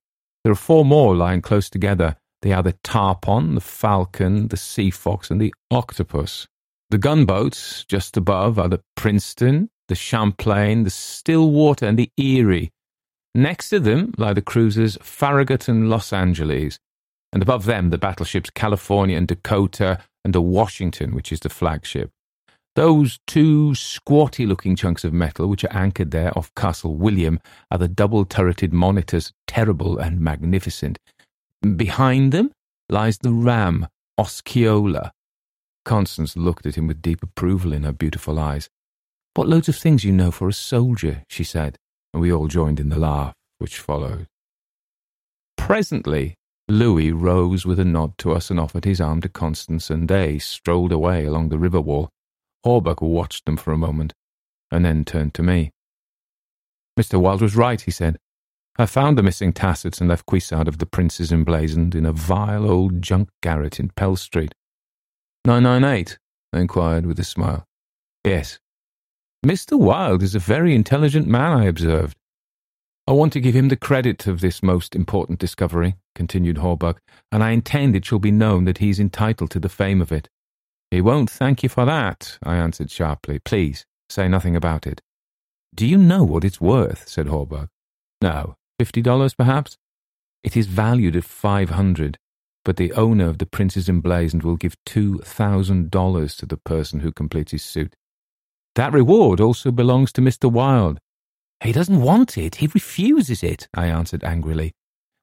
There are four more lying close together. They are the Tarpon, the Falcon, the Sea Fox, and the Octopus. The gunboats just above are the Princeton, the Champlain, the Stillwater, and the Erie. Next to them lie the cruisers Farragut and Los Angeles, and above them the battleships California and Dakota, and the Washington, which is the flagship. Those two squatty looking chunks of metal which are anchored there off Castle William are the double turreted monitors, terrible and magnificent. Behind them lies the ram, Osceola. Constance looked at him with deep approval in her beautiful eyes. What loads of things you know for a soldier, she said, and we all joined in the laugh which followed. Presently, Louis rose with a nod to us and offered his arm to Constance, and they strolled away along the river wall. Hawberk watched them for a moment, and then turned to me. Mr. Wilde was right, he said. I found the missing tassets and left Cuissard of the Princes emblazoned in a vile old junk garret in Pell Street. 998? I inquired with a smile. Yes. Mr. Wilde is a very intelligent man, I observed. I want to give him the credit of this most important discovery, continued Hawberk, and I intend it shall be known that he is entitled to the fame of it. He won't thank you for that, I answered sharply. Please, say nothing about it. Do you know what it's worth? said Hawberk. No. Fifty dollars, perhaps? It is valued at five hundred, but the owner of the Prince's Emblazoned will give two thousand dollars to the person who completes his suit. That reward also belongs to Mr. Wilde. He doesn't want it. He refuses it, I answered angrily.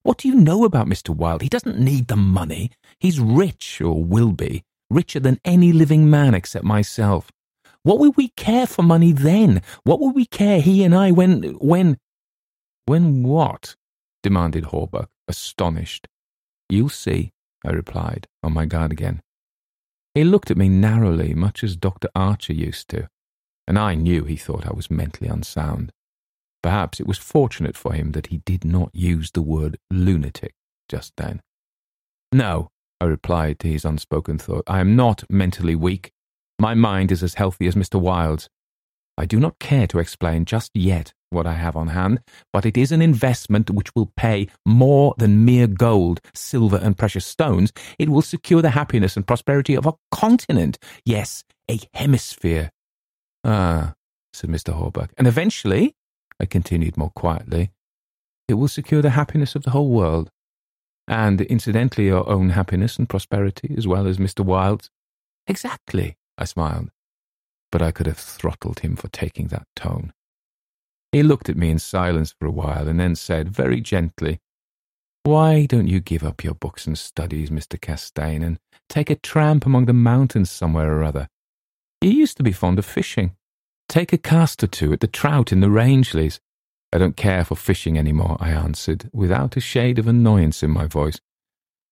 What do you know about Mr. Wilde? He doesn't need the money. He's rich, or will be richer than any living man except myself. What would we care for money then? What would we care, he and I, when, when... When what? demanded Hawberk, astonished. You'll see, I replied, on my guard again. He looked at me narrowly, much as Dr. Archer used to, and I knew he thought I was mentally unsound. Perhaps it was fortunate for him that he did not use the word lunatic just then. No, I replied to his unspoken thought. I am not mentally weak. My mind is as healthy as Mr. Wilde's. I do not care to explain just yet what I have on hand, but it is an investment which will pay more than mere gold, silver, and precious stones. It will secure the happiness and prosperity of a continent, yes, a hemisphere. Ah, said Mr. Hawberk, and eventually, I continued more quietly, it will secure the happiness of the whole world and incidentally your own happiness and prosperity as well as Mr. Wilde's. Exactly, I smiled, but I could have throttled him for taking that tone. He looked at me in silence for a while and then said very gently, Why don't you give up your books and studies, Mr. Castaigne, and take a tramp among the mountains somewhere or other? You used to be fond of fishing. Take a cast or two at the trout in the Rangeley's. I don't care for fishing any more, I answered, without a shade of annoyance in my voice.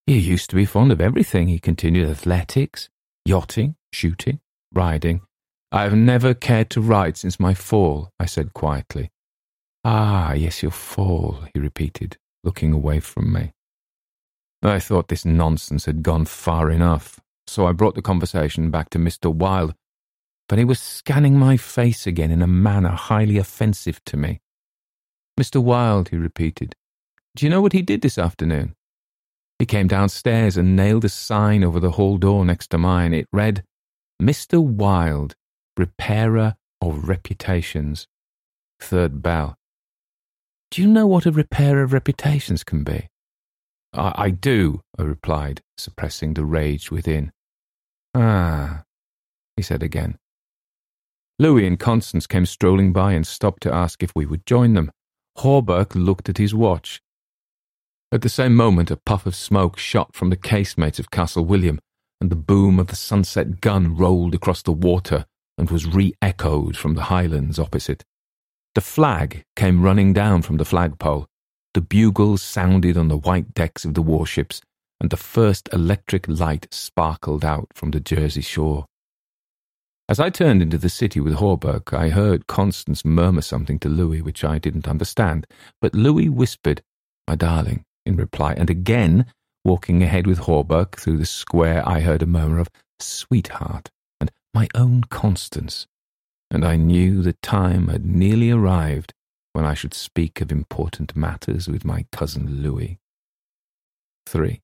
You used to be fond of everything, he continued athletics, yachting, shooting, riding. I have never cared to ride since my fall, I said quietly. Ah, yes, your fall, he repeated, looking away from me. I thought this nonsense had gone far enough, so I brought the conversation back to Mr. Wilde, but he was scanning my face again in a manner highly offensive to me. Mr. Wilde, he repeated, do you know what he did this afternoon? He came downstairs and nailed a sign over the hall door next to mine. It read, Mr. Wilde, repairer of reputations. Third bell. Do you know what a repairer of reputations can be? I, I do, I replied, suppressing the rage within. Ah, he said again. Louis and Constance came strolling by and stopped to ask if we would join them. Hawberk looked at his watch. At the same moment, a puff of smoke shot from the casemates of Castle William, and the boom of the sunset gun rolled across the water and was re echoed from the highlands opposite. The flag came running down from the flagpole. The bugles sounded on the white decks of the warships, and the first electric light sparkled out from the Jersey shore. As I turned into the city with Hawberk, I heard Constance murmur something to Louis which I didn't understand, but Louis whispered, My darling, in reply, and again, walking ahead with Hawberk through the square, I heard a murmur of sweetheart and my own Constance, and I knew the time had nearly arrived when I should speak of important matters with my cousin Louis. 3.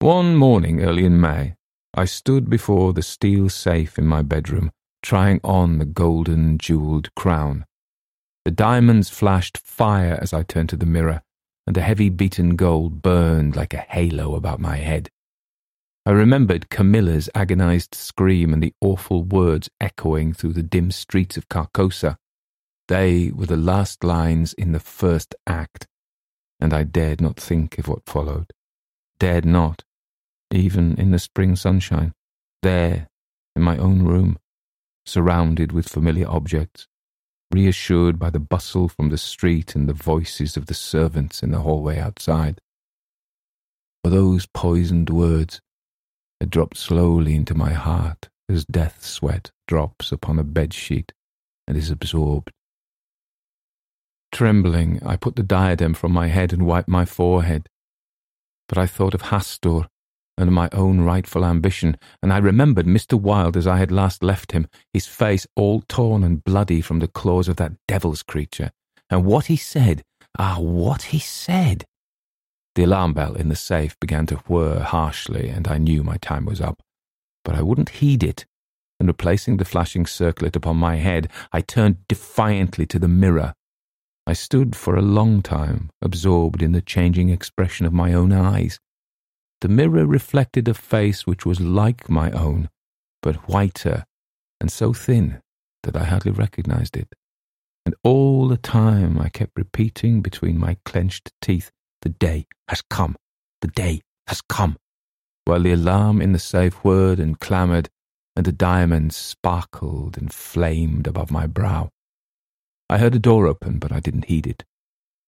One morning early in May, I stood before the steel safe in my bedroom, trying on the golden jewelled crown. The diamonds flashed fire as I turned to the mirror, and the heavy beaten gold burned like a halo about my head. I remembered Camilla's agonized scream and the awful words echoing through the dim streets of Carcosa. They were the last lines in the first act, and I dared not think of what followed. Dared not, even in the spring sunshine, there, in my own room, surrounded with familiar objects, reassured by the bustle from the street and the voices of the servants in the hallway outside. For those poisoned words had dropped slowly into my heart as death sweat drops upon a bedsheet and is absorbed. Trembling, I put the diadem from my head and wiped my forehead. But I thought of Hastur and my own rightful ambition, and I remembered Mr. Wilde as I had last left him, his face all torn and bloody from the claws of that devil's creature. And what he said, ah, what he said! The alarm bell in the safe began to whir harshly, and I knew my time was up. But I wouldn't heed it, and replacing the flashing circlet upon my head, I turned defiantly to the mirror. I stood for a long time, absorbed in the changing expression of my own eyes. The mirror reflected a face which was like my own, but whiter and so thin that I hardly recognized it. And all the time I kept repeating between my clenched teeth, The day has come, the day has come, while the alarm in the safe whirred and clamoured, and the diamonds sparkled and flamed above my brow. I heard a door open, but I didn't heed it.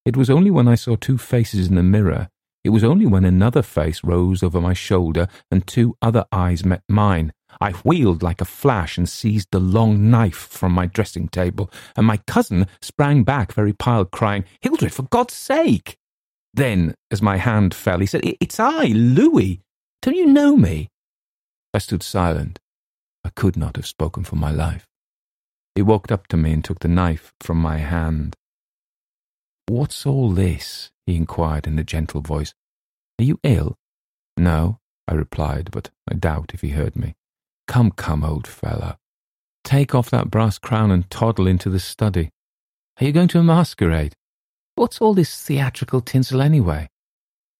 It was only when I saw two faces in the mirror it was only when another face rose over my shoulder and two other eyes met mine. I wheeled like a flash and seized the long knife from my dressing table, and my cousin sprang back very pale, crying, Hildred, for God's sake! Then, as my hand fell, he said, It's I, Louis. Don't you know me? I stood silent. I could not have spoken for my life. He walked up to me and took the knife from my hand. What's all this? He inquired in a gentle voice. Are you ill? No, I replied, but I doubt if he heard me. Come, come, old fellow. Take off that brass crown and toddle into the study. Are you going to a masquerade? What's all this theatrical tinsel anyway?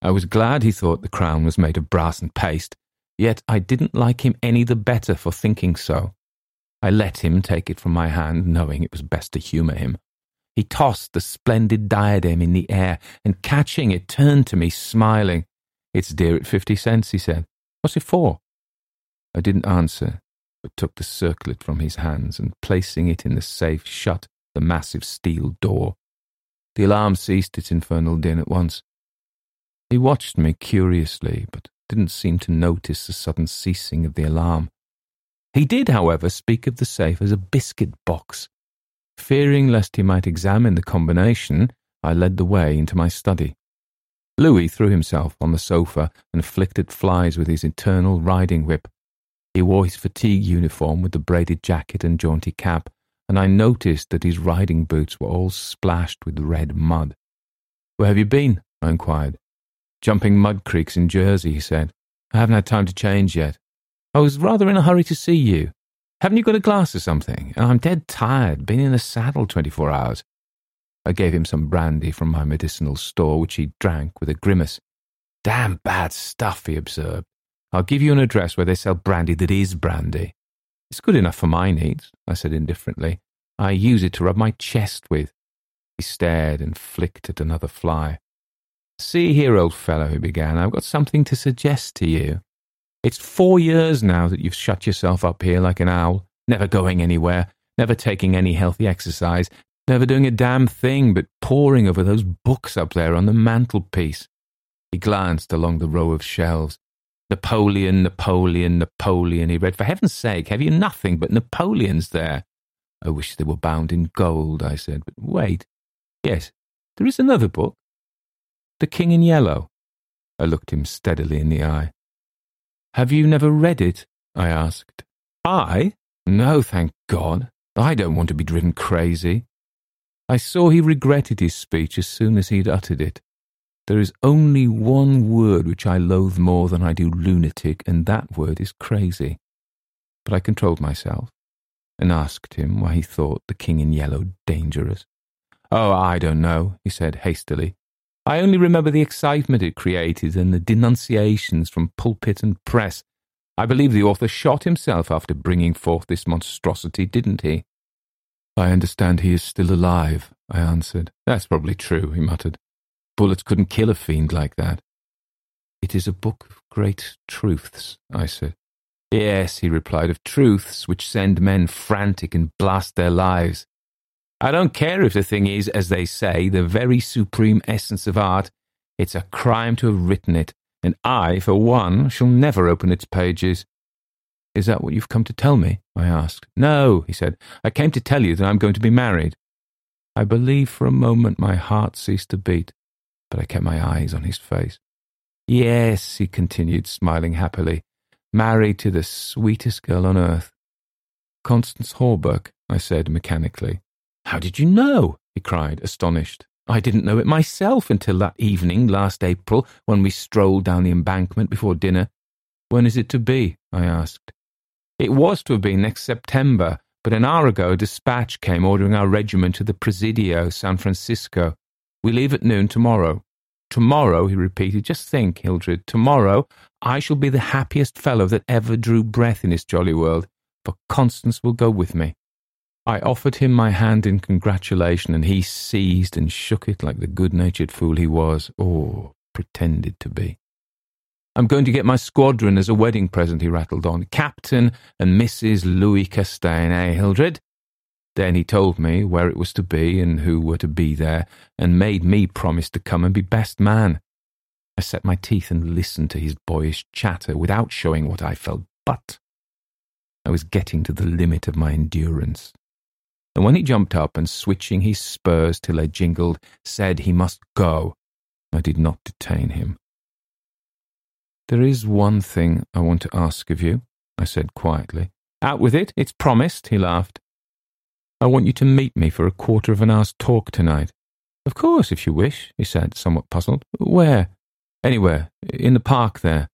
I was glad he thought the crown was made of brass and paste, yet I didn't like him any the better for thinking so. I let him take it from my hand, knowing it was best to humour him. He tossed the splendid diadem in the air and catching it turned to me smiling. It's dear at fifty cents, he said. What's it for? I didn't answer, but took the circlet from his hands and placing it in the safe shut the massive steel door. The alarm ceased its infernal din at once. He watched me curiously, but didn't seem to notice the sudden ceasing of the alarm. He did, however, speak of the safe as a biscuit box. Fearing lest he might examine the combination, I led the way into my study. Louis threw himself on the sofa and flicked flies with his eternal riding whip. He wore his fatigue uniform with the braided jacket and jaunty cap, and I noticed that his riding boots were all splashed with red mud. Where have you been? I inquired. Jumping mud creeks in Jersey, he said. I haven't had time to change yet. I was rather in a hurry to see you. Haven't you got a glass or something? I'm dead tired, been in the saddle 24 hours. I gave him some brandy from my medicinal store, which he drank with a grimace. Damn bad stuff, he observed. I'll give you an address where they sell brandy that is brandy. It's good enough for my needs, I said indifferently. I use it to rub my chest with. He stared and flicked at another fly. See here, old fellow, he began, I've got something to suggest to you. It's four years now that you've shut yourself up here like an owl, never going anywhere, never taking any healthy exercise, never doing a damn thing but poring over those books up there on the mantelpiece. He glanced along the row of shelves. Napoleon, Napoleon, Napoleon, he read. For heaven's sake, have you nothing but Napoleons there? I wish they were bound in gold, I said. But wait. Yes, there is another book. The King in Yellow. I looked him steadily in the eye. Have you never read it? I asked. I? No, thank God. I don't want to be driven crazy. I saw he regretted his speech as soon as he'd uttered it. There is only one word which I loathe more than I do lunatic, and that word is crazy. But I controlled myself and asked him why he thought the King in Yellow dangerous. Oh, I don't know, he said hastily. I only remember the excitement it created and the denunciations from pulpit and press. I believe the author shot himself after bringing forth this monstrosity, didn't he? I understand he is still alive, I answered. That's probably true, he muttered. Bullets couldn't kill a fiend like that. It is a book of great truths, I said. Yes, he replied, of truths which send men frantic and blast their lives. I don't care if the thing is, as they say, the very supreme essence of art. It's a crime to have written it, and I, for one, shall never open its pages. Is that what you've come to tell me? I asked. No, he said. I came to tell you that I'm going to be married. I believe for a moment my heart ceased to beat but I kept my eyes on his face. Yes, he continued, smiling happily, married to the sweetest girl on earth. Constance Hawberk, I said mechanically. How did you know? he cried, astonished. I didn't know it myself until that evening last April when we strolled down the embankment before dinner. When is it to be? I asked. It was to have been next September, but an hour ago a dispatch came ordering our regiment to the Presidio, San Francisco. We leave at noon tomorrow. Tomorrow, he repeated, just think, Hildred, tomorrow I shall be the happiest fellow that ever drew breath in this jolly world, for Constance will go with me. I offered him my hand in congratulation, and he seized and shook it like the good natured fool he was, or pretended to be. I'm going to get my squadron as a wedding present, he rattled on. Captain and Mrs. Louis Castaigne, eh, Hildred? Then he told me where it was to be and who were to be there, and made me promise to come and be best man. I set my teeth and listened to his boyish chatter without showing what I felt, but I was getting to the limit of my endurance. And when he jumped up and switching his spurs till they jingled, said he must go, I did not detain him. There is one thing I want to ask of you, I said quietly. Out with it, it's promised, he laughed. I want you to meet me for a quarter of an hour's talk tonight. Of course, if you wish, he said, somewhat puzzled. Where? Anywhere. In the park there.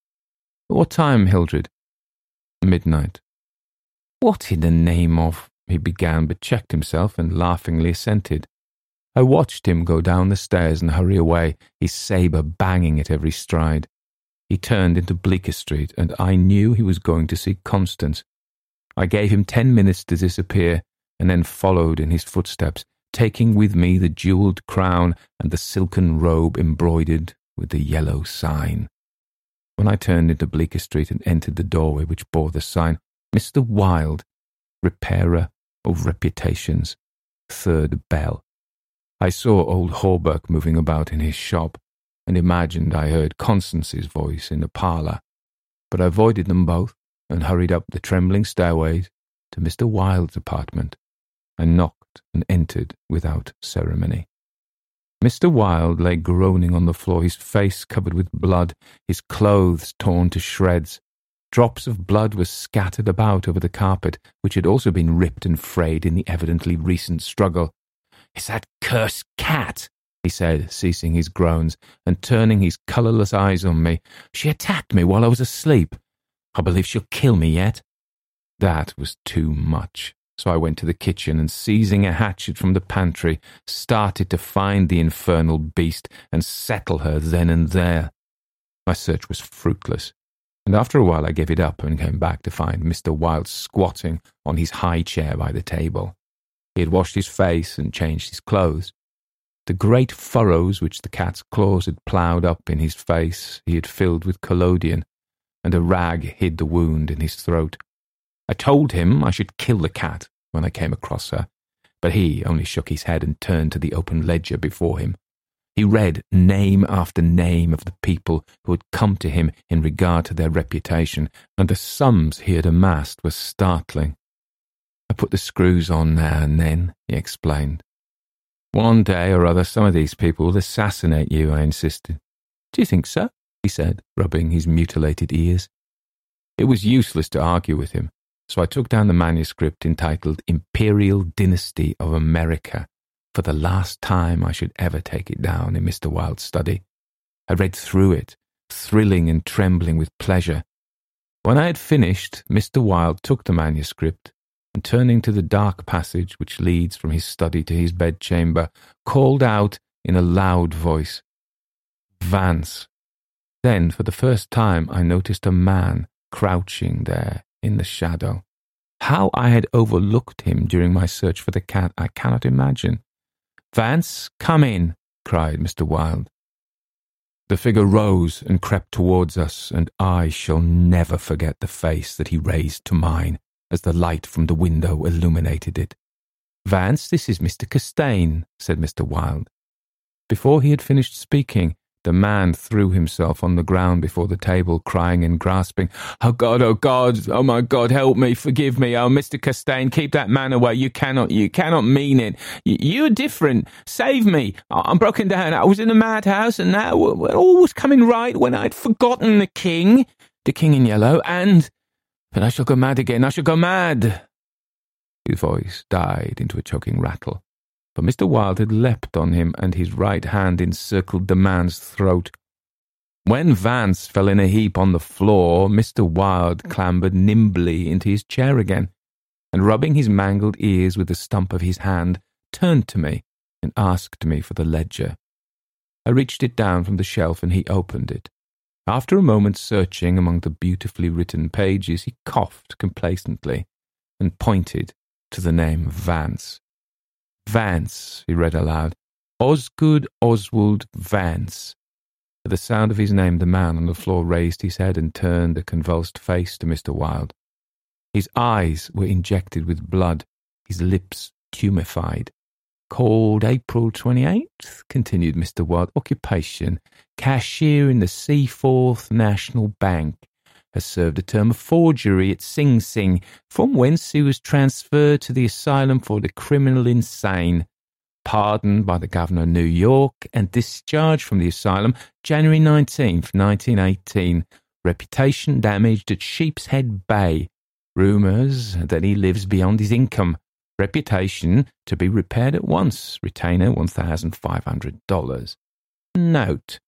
What time, Hildred? Midnight. What in the name of? He began, but checked himself and laughingly assented. I watched him go down the stairs and hurry away, his sabre banging at every stride. He turned into Bleecker Street, and I knew he was going to see Constance. I gave him ten minutes to disappear, and then followed in his footsteps, taking with me the jewelled crown and the silken robe embroidered with the yellow sign. When I turned into Bleecker Street and entered the doorway which bore the sign, Mr. Wilde, repairer of reputations, third bell, I saw old Hawberk moving about in his shop, and imagined I heard Constance's voice in the parlour, but I avoided them both and hurried up the trembling stairways to Mr. Wilde's apartment, and knocked and entered without ceremony. Mr. Wilde lay groaning on the floor, his face covered with blood, his clothes torn to shreds. Drops of blood were scattered about over the carpet, which had also been ripped and frayed in the evidently recent struggle. It's that cursed cat, he said, ceasing his groans and turning his colourless eyes on me. She attacked me while I was asleep. I believe she'll kill me yet. That was too much. So I went to the kitchen and, seizing a hatchet from the pantry, started to find the infernal beast and settle her then and there. My search was fruitless, and after a while I gave it up and came back to find Mr. Wilde squatting on his high chair by the table. He had washed his face and changed his clothes. The great furrows which the cat's claws had ploughed up in his face he had filled with collodion, and a rag hid the wound in his throat. I told him I should kill the cat when I came across her, but he only shook his head and turned to the open ledger before him. He read name after name of the people who had come to him in regard to their reputation, and the sums he had amassed were startling. I put the screws on now and then, he explained. One day or other, some of these people will assassinate you, I insisted. Do you think so? he said, rubbing his mutilated ears. It was useless to argue with him so I took down the manuscript entitled Imperial Dynasty of America for the last time I should ever take it down in Mr. Wilde's study. I read through it, thrilling and trembling with pleasure. When I had finished, Mr. Wilde took the manuscript and turning to the dark passage which leads from his study to his bedchamber, called out in a loud voice, Vance. Then, for the first time, I noticed a man crouching there in the shadow. How I had overlooked him during my search for the cat, I cannot imagine. Vance, come in, cried Mr. Wilde. The figure rose and crept towards us, and I shall never forget the face that he raised to mine as the light from the window illuminated it. Vance, this is Mr. Castaigne, said Mr. Wilde. Before he had finished speaking, the man threw himself on the ground before the table, crying and grasping, Oh God, oh God, oh my God, help me, forgive me. Oh, Mr. Castaigne, keep that man away. You cannot, you cannot mean it. You're different. Save me. I'm broken down. I was in a madhouse and now all was coming right when I'd forgotten the king, the king in yellow, and, but I shall go mad again. I shall go mad. His voice died into a choking rattle for Mr. Wilde had leapt on him and his right hand encircled the man's throat. When Vance fell in a heap on the floor, Mr. Wilde clambered nimbly into his chair again, and rubbing his mangled ears with the stump of his hand, turned to me and asked me for the ledger. I reached it down from the shelf and he opened it. After a moment's searching among the beautifully written pages, he coughed complacently and pointed to the name Vance. Vance, he read aloud. Osgood Oswald Vance. At the sound of his name, the man on the floor raised his head and turned a convulsed face to Mr. Wilde. His eyes were injected with blood, his lips tumefied. Called April 28th, continued Mr. Wilde. Occupation, cashier in the Seaforth National Bank has served a term of forgery at Sing Sing, from whence he was transferred to the asylum for the criminal insane. Pardoned by the governor of New York and discharged from the asylum January 19th, 1918. Reputation damaged at Sheepshead Bay. Rumours that he lives beyond his income. Reputation to be repaired at once. Retainer $1,500. Note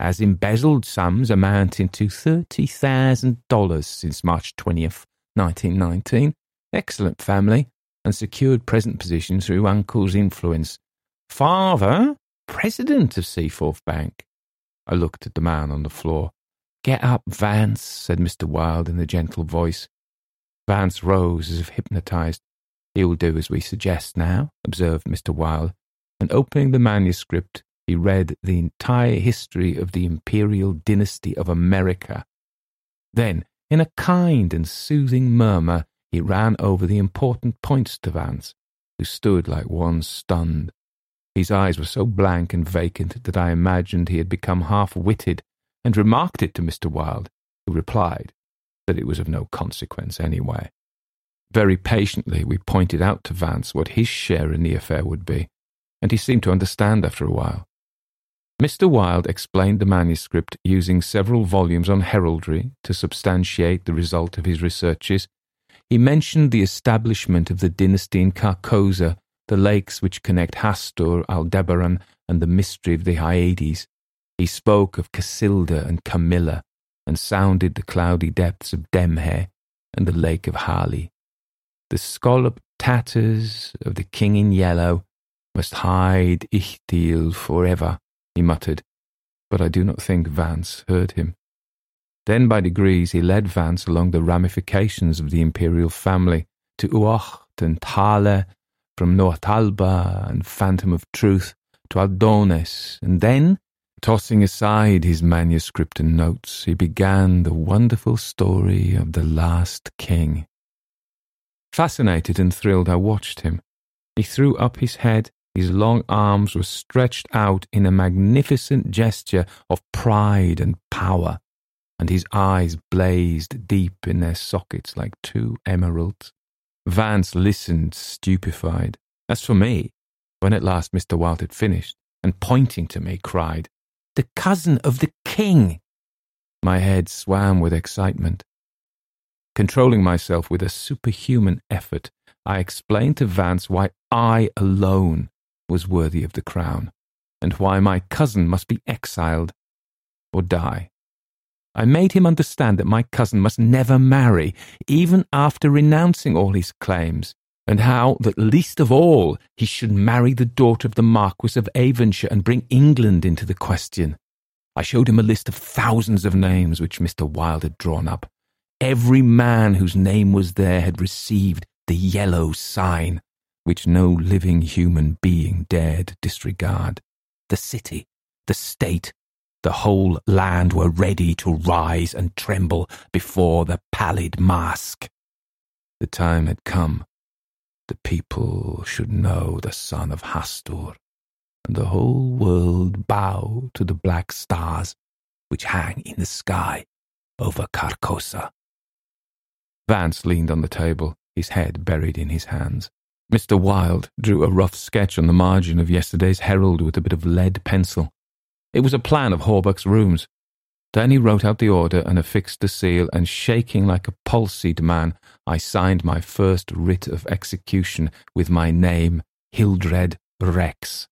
has embezzled sums amounting to $30,000 since March 20th, 1919. Excellent family and secured present position through uncle's influence. Father, president of Seaforth Bank. I looked at the man on the floor. Get up, Vance, said Mr. Wilde in a gentle voice. Vance rose as if hypnotized. He'll do as we suggest now, observed Mr. Wilde, and opening the manuscript, he read the entire history of the imperial dynasty of America. Then, in a kind and soothing murmur, he ran over the important points to Vance, who stood like one stunned. His eyes were so blank and vacant that I imagined he had become half witted, and remarked it to Mr. Wilde, who replied that it was of no consequence anyway. Very patiently we pointed out to Vance what his share in the affair would be, and he seemed to understand after a while. Mr. Wilde explained the manuscript using several volumes on heraldry to substantiate the result of his researches. He mentioned the establishment of the dynasty in Carcosa, the lakes which connect Hastur, Aldebaran, and the mystery of the Hyades. He spoke of Casilda and Camilla, and sounded the cloudy depths of Demhe and the lake of Hali. The scalloped tatters of the king in yellow must hide Yhtill forever he muttered, but I do not think Vance heard him. Then by degrees he led Vance along the ramifications of the imperial family to Uoht and Thale, from Naotalba and Phantom of Truth to Aldones, and then, tossing aside his manuscript and notes, he began the wonderful story of the last king. Fascinated and thrilled, I watched him. He threw up his head his long arms were stretched out in a magnificent gesture of pride and power, and his eyes blazed deep in their sockets like two emeralds. Vance listened stupefied. As for me, when at last Mr. Wilde had finished, and pointing to me, cried, The cousin of the king! My head swam with excitement. Controlling myself with a superhuman effort, I explained to Vance why I alone was worthy of the crown, and why my cousin must be exiled or die. I made him understand that my cousin must never marry, even after renouncing all his claims, and how that least of all he should marry the daughter of the Marquis of Avonshire and bring England into the question. I showed him a list of thousands of names which Mr. Wilde had drawn up. Every man whose name was there had received the yellow sign which no living human being dared disregard. The city, the state, the whole land were ready to rise and tremble before the pallid mask. The time had come. The people should know the son of Hastur, and the whole world bow to the black stars which hang in the sky over Carcosa. Vance leaned on the table, his head buried in his hands. Mr. Wilde drew a rough sketch on the margin of yesterday's Herald with a bit of lead pencil. It was a plan of Hawberk's rooms. Then he wrote out the order and affixed the seal, and shaking like a palsied man, I signed my first writ of execution with my name, Hildred Rex.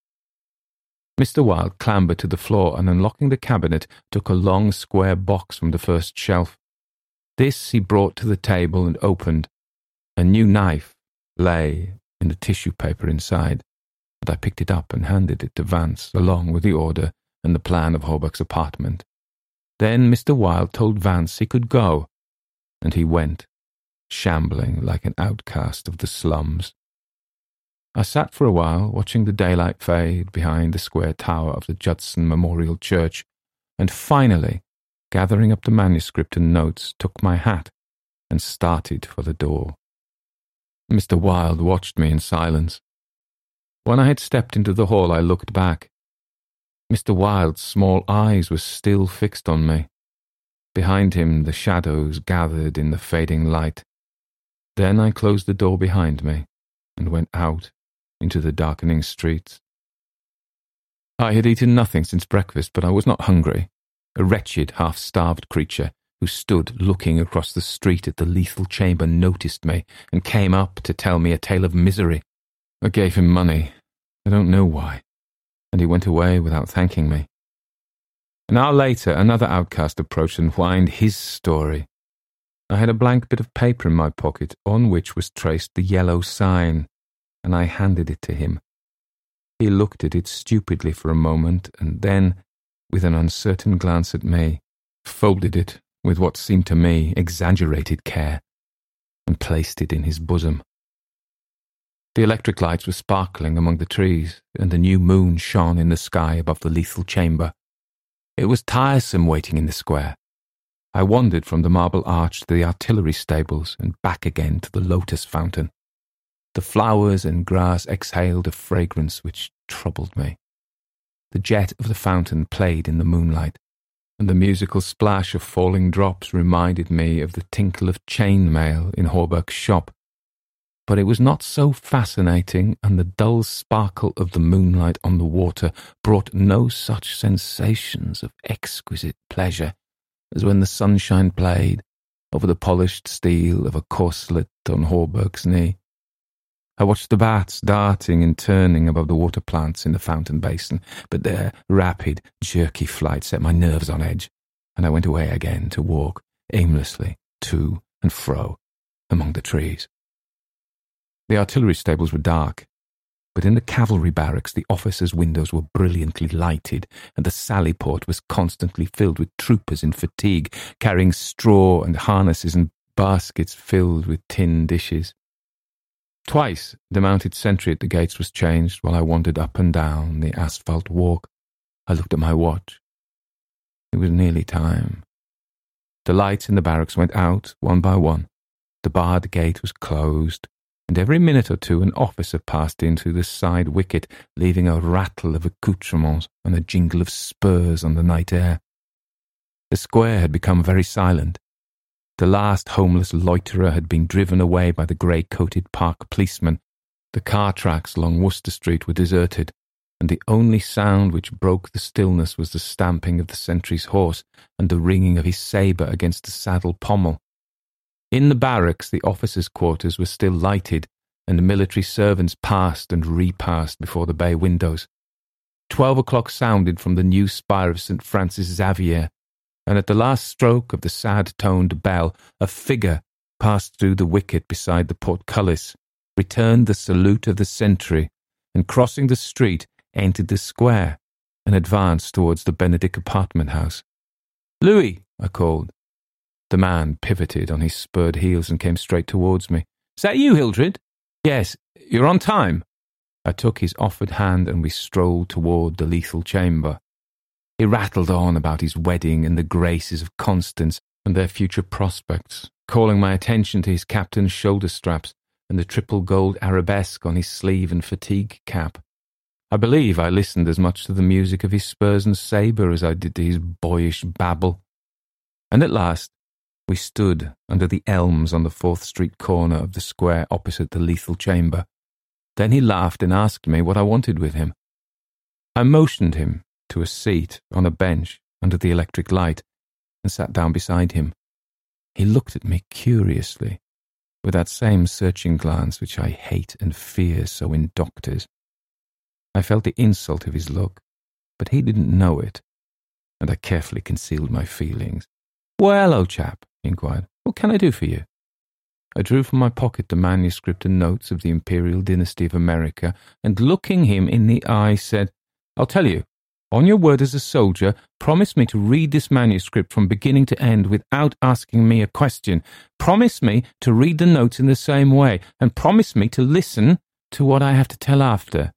Mr. Wilde clambered to the floor and, unlocking the cabinet, took a long square box from the first shelf. This he brought to the table and opened. A new knife lay in the tissue paper inside, but I picked it up and handed it to Vance along with the order and the plan of Hawberk's apartment. Then Mr. Wilde told Vance he could go, and he went, shambling like an outcast of the slums. I sat for a while watching the daylight fade behind the square tower of the Judson Memorial Church, and finally, gathering up the manuscript and notes, took my hat and started for the door. Mr. Wilde watched me in silence. When I had stepped into the hall, I looked back. Mr. Wilde's small eyes were still fixed on me. Behind him, the shadows gathered in the fading light. Then I closed the door behind me and went out into the darkening streets. I had eaten nothing since breakfast, but I was not hungry. A wretched, half starved creature, who stood looking across the street at the lethal chamber, noticed me and came up to tell me a tale of misery. I gave him money. I don't know why. And he went away without thanking me. An hour later, another outcast approached and whined his story. I had a blank bit of paper in my pocket on which was traced the yellow sign, and I handed it to him. He looked at it stupidly for a moment, and then, with an uncertain glance at me, folded it with what seemed to me exaggerated care, and placed it in his bosom. The electric lights were sparkling among the trees, and the new moon shone in the sky above the lethal chamber. It was tiresome waiting in the square. I wandered from the marble arch to the artillery stables and back again to the lotus fountain. The flowers and grass exhaled a fragrance which troubled me. The jet of the fountain played in the moonlight, and the musical splash of falling drops reminded me of the tinkle of chain mail in Hawberk's shop but it was not so fascinating, and the dull sparkle of the moonlight on the water brought no such sensations of exquisite pleasure as when the sunshine played over the polished steel of a corselet on Hawberk's knee. I watched the bats darting and turning above the water plants in the fountain basin, but their rapid, jerky flight set my nerves on edge, and I went away again to walk aimlessly to and fro among the trees. The artillery stables were dark, but in the cavalry barracks the officers' windows were brilliantly lighted, and the sally port was constantly filled with troopers in fatigue, carrying straw and harnesses and baskets filled with tin dishes. Twice the mounted sentry at the gates was changed while I wandered up and down the asphalt walk. I looked at my watch. It was nearly time. The lights in the barracks went out one by one. The barred gate was closed and every minute or two an officer passed in through the side wicket, leaving a rattle of accoutrements and a jingle of spurs on the night air. The square had become very silent. The last homeless loiterer had been driven away by the grey coated park policeman. The car tracks along Wooster Street were deserted, and the only sound which broke the stillness was the stamping of the sentry's horse and the ringing of his sabre against the saddle pommel. In the barracks, the officers' quarters were still lighted, and the military servants passed and repassed before the bay windows. Twelve o'clock sounded from the new spire of St. Francis Xavier, and at the last stroke of the sad toned bell, a figure passed through the wicket beside the portcullis, returned the salute of the sentry, and crossing the street, entered the square and advanced towards the Benedick apartment house. Louis, I called. The man pivoted on his spurred heels and came straight towards me. Is that you, Hildred? Yes, you're on time. I took his offered hand and we strolled toward the lethal chamber. He rattled on about his wedding and the graces of Constance and their future prospects, calling my attention to his captain's shoulder straps and the triple gold arabesque on his sleeve and fatigue cap. I believe I listened as much to the music of his spurs and sabre as I did to his boyish babble. And at last we stood under the elms on the Fourth Street corner of the square opposite the lethal chamber. Then he laughed and asked me what I wanted with him. I motioned him to a seat on a bench under the electric light and sat down beside him. He looked at me curiously, with that same searching glance which I hate and fear so in doctors. I felt the insult of his look, but he didn't know it, and I carefully concealed my feelings. Well, old chap, he inquired. What can I do for you? I drew from my pocket the manuscript and notes of the imperial dynasty of America, and looking him in the eye, said, I'll tell you, on your word as a soldier, promise me to read this manuscript from beginning to end without asking me a question. Promise me to read the notes in the same way, and promise me to listen to what I have to tell after.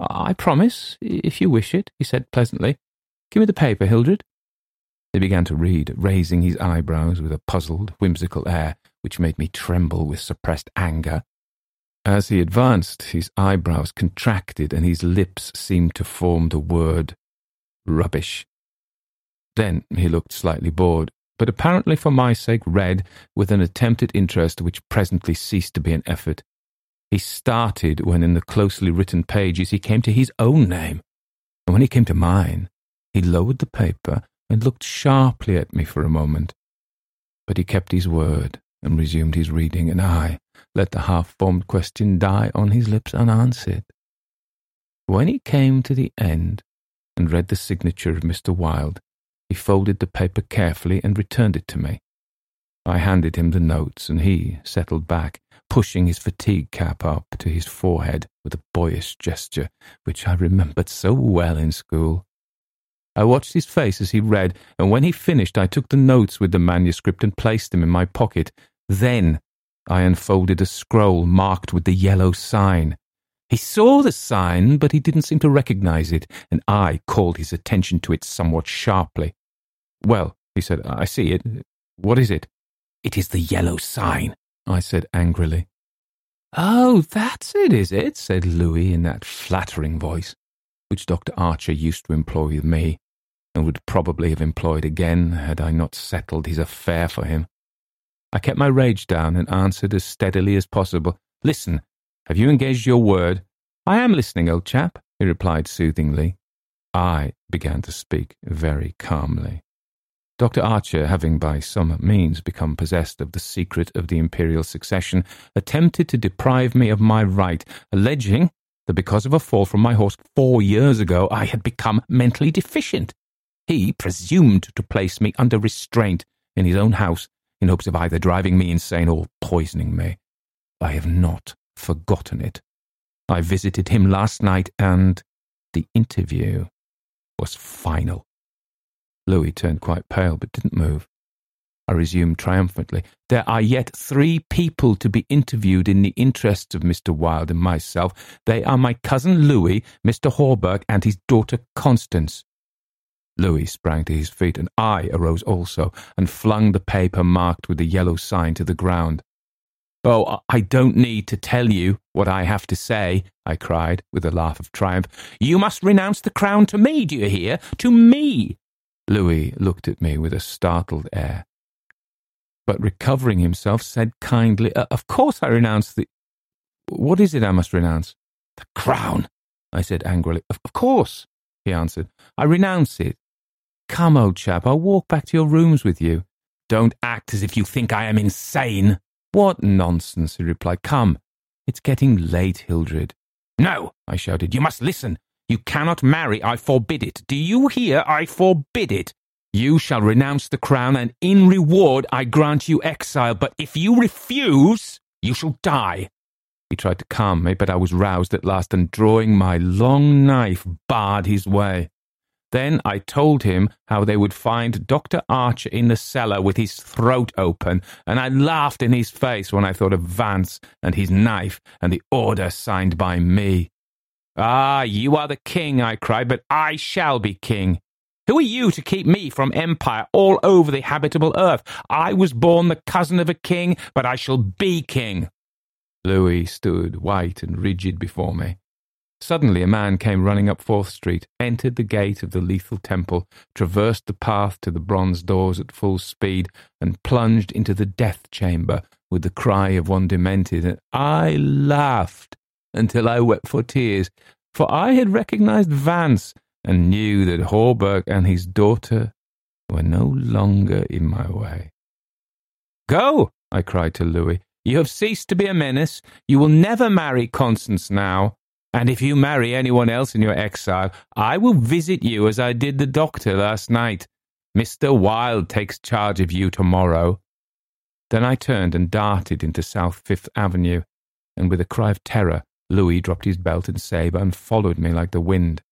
I promise, if you wish it, he said pleasantly. Give me the paper, Hildred. He began to read, raising his eyebrows with a puzzled, whimsical air which made me tremble with suppressed anger. As he advanced, his eyebrows contracted and his lips seemed to form the word rubbish. Then he looked slightly bored, but apparently for my sake read with an attempt at interest which presently ceased to be an effort. He started when in the closely written pages he came to his own name, and when he came to mine, he lowered the paper and looked sharply at me for a moment. But he kept his word and resumed his reading, and I let the half formed question die on his lips unanswered. When he came to the end and read the signature of Mr. Wilde, he folded the paper carefully and returned it to me. I handed him the notes, and he settled back, pushing his fatigue cap up to his forehead with a boyish gesture which I remembered so well in school. I watched his face as he read, and when he finished, I took the notes with the manuscript and placed them in my pocket. Then I unfolded a scroll marked with the yellow sign. He saw the sign, but he didn't seem to recognize it, and I called his attention to it somewhat sharply. Well, he said, I see it. What is it? It is the yellow sign, I said angrily. Oh, that's it, is it? said Louis in that flattering voice, which Dr. Archer used to employ with me, and would probably have employed again had I not settled his affair for him. I kept my rage down and answered as steadily as possible. Listen, have you engaged your word? I am listening, old chap, he replied soothingly. I began to speak very calmly. Dr. Archer, having by some means become possessed of the secret of the imperial succession, attempted to deprive me of my right, alleging that because of a fall from my horse four years ago I had become mentally deficient. He presumed to place me under restraint in his own house in hopes of either driving me insane or poisoning me. I have not forgotten it. I visited him last night and the interview was final. Louis turned quite pale but didn't move. I resumed triumphantly. There are yet three people to be interviewed in the interests of Mr. Wilde and myself. They are my cousin Louis, Mr. Hawberk, and his daughter Constance. Louis sprang to his feet, and I arose also, and flung the paper marked with the yellow sign to the ground. Oh, I don't need to tell you what I have to say, I cried, with a laugh of triumph. You must renounce the crown to me, do you hear? To me! Louis looked at me with a startled air, but recovering himself, said kindly, uh, Of course I renounce the. What is it I must renounce? The crown, I said angrily. Of, of course, he answered. I renounce it. Come, old chap, I'll walk back to your rooms with you. Don't act as if you think I am insane. What nonsense, he replied. Come, it's getting late, Hildred. No, I shouted, you must listen. You cannot marry, I forbid it. Do you hear? I forbid it. You shall renounce the crown, and in reward I grant you exile, but if you refuse, you shall die. He tried to calm me, but I was roused at last, and drawing my long knife, barred his way. Then I told him how they would find Dr. Archer in the cellar with his throat open, and I laughed in his face when I thought of Vance and his knife and the order signed by me. Ah, you are the king, I cried, but I shall be king. Who are you to keep me from empire all over the habitable earth? I was born the cousin of a king, but I shall be king. Louis stood white and rigid before me. Suddenly a man came running up Fourth Street, entered the gate of the lethal temple, traversed the path to the bronze doors at full speed, and plunged into the death chamber with the cry of one demented, and I laughed until I wept for tears, for I had recognized Vance and knew that Hawberk and his daughter were no longer in my way. Go, I cried to Louis. You have ceased to be a menace. You will never marry Constance now. And if you marry anyone else in your exile, I will visit you as I did the doctor last night. Mr. Wilde takes charge of you tomorrow. Then I turned and darted into South Fifth Avenue, and with a cry of terror, Louis dropped his belt and sabre and followed me like the wind.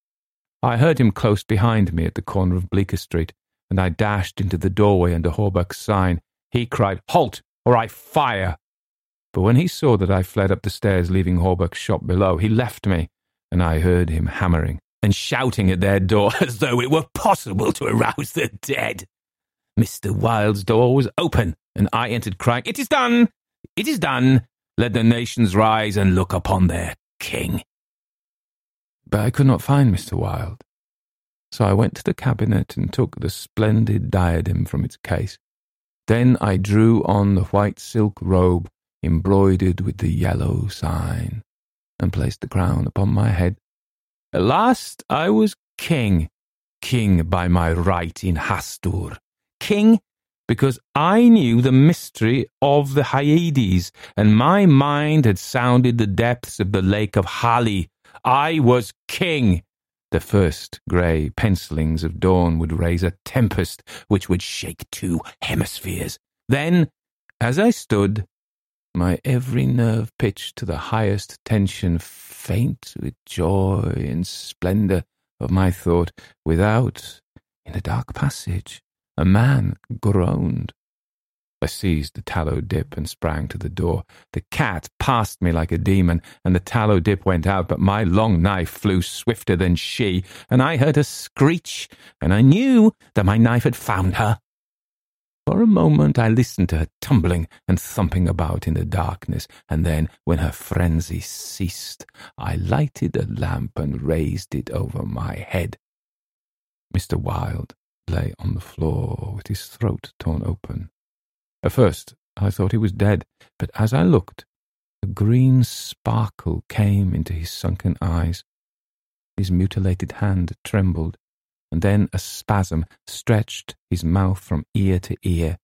I heard him close behind me at the corner of Bleecker Street, and I dashed into the doorway under Hawberk's sign. He cried, Halt, or I fire! But when he saw that I fled up the stairs, leaving Hawberk's shop below, he left me, and I heard him hammering and shouting at their door as though it were possible to arouse the dead. Mr. Wilde's door was open, and I entered crying, It is done! It is done! Let the nations rise and look upon their king. But I could not find Mr. Wilde. So I went to the cabinet and took the splendid diadem from its case. Then I drew on the white silk robe embroidered with the yellow sign, and placed the crown upon my head. At last I was king, king by my right in Hastur, king because I knew the mystery of the Hyades, and my mind had sounded the depths of the lake of Hali. I was king. The first grey pencillings of dawn would raise a tempest which would shake two hemispheres. Then, as I stood, my every nerve pitched to the highest tension, faint with joy and splendour of my thought, without, in a dark passage, a man groaned. I seized the tallow dip and sprang to the door. The cat passed me like a demon, and the tallow dip went out, but my long knife flew swifter than she, and I heard a screech, and I knew that my knife had found her. For a moment I listened to her tumbling and thumping about in the darkness, and then, when her frenzy ceased, I lighted a lamp and raised it over my head. Mr. Wilde lay on the floor with his throat torn open. At first I thought he was dead, but as I looked, a green sparkle came into his sunken eyes. His mutilated hand trembled, and then a spasm stretched his mouth from ear to ear.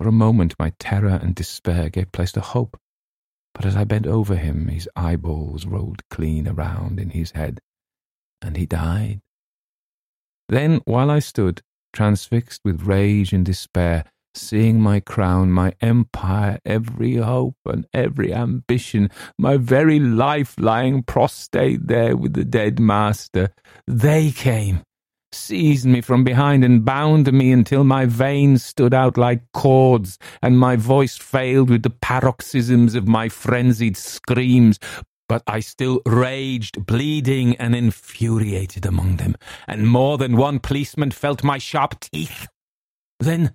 For a moment my terror and despair gave place to hope, but as I bent over him, his eyeballs rolled clean around in his head, and he died. Then, while I stood, transfixed with rage and despair, seeing my crown, my empire, every hope and every ambition, my very life lying prostrate there with the dead master, they came, seized me from behind and bound me until my veins stood out like cords and my voice failed with the paroxysms of my frenzied screams. But I still raged, bleeding and infuriated among them, and more than one policeman felt my sharp teeth. Then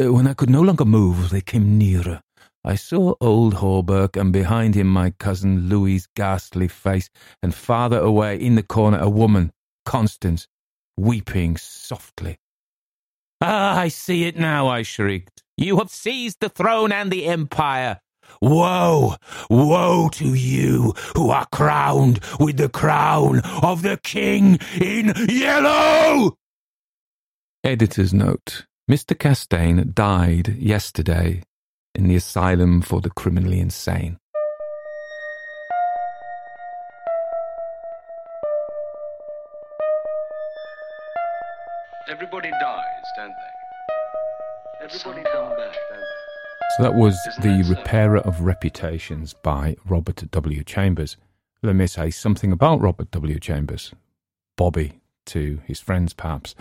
uh, when I could no longer move, they came nearer. I saw old Hawberk, and behind him my cousin Louis's ghastly face, and farther away in the corner a woman, Constance, weeping softly. Ah, I see it now, I shrieked. You have seized the throne and the empire. Woe, woe to you who are crowned with the crown of the king in yellow! Editor's note. Mr. Castaigne died yesterday in the asylum for the criminally insane. Everybody dies, don't they? Everybody come back, don't they? So that was Isn't The that so? Repairer of Reputations by Robert W. Chambers. Let me say something about Robert W. Chambers. Bobby to his friends, perhaps.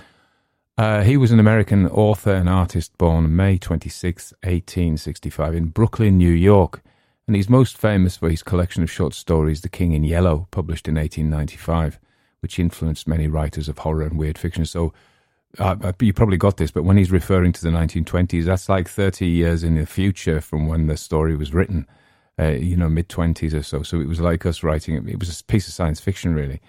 Uh, he was an American author and artist born May 26, 1865, in Brooklyn, New York, and he's most famous for his collection of short stories, The King in Yellow, published in 1895, which influenced many writers of horror and weird fiction. So uh, you probably got this, but when he's referring to the 1920s, that's like 30 years in the future from when the story was written, uh, you know, mid 20s or so. So it was like us writing it. It was a piece of science fiction, really.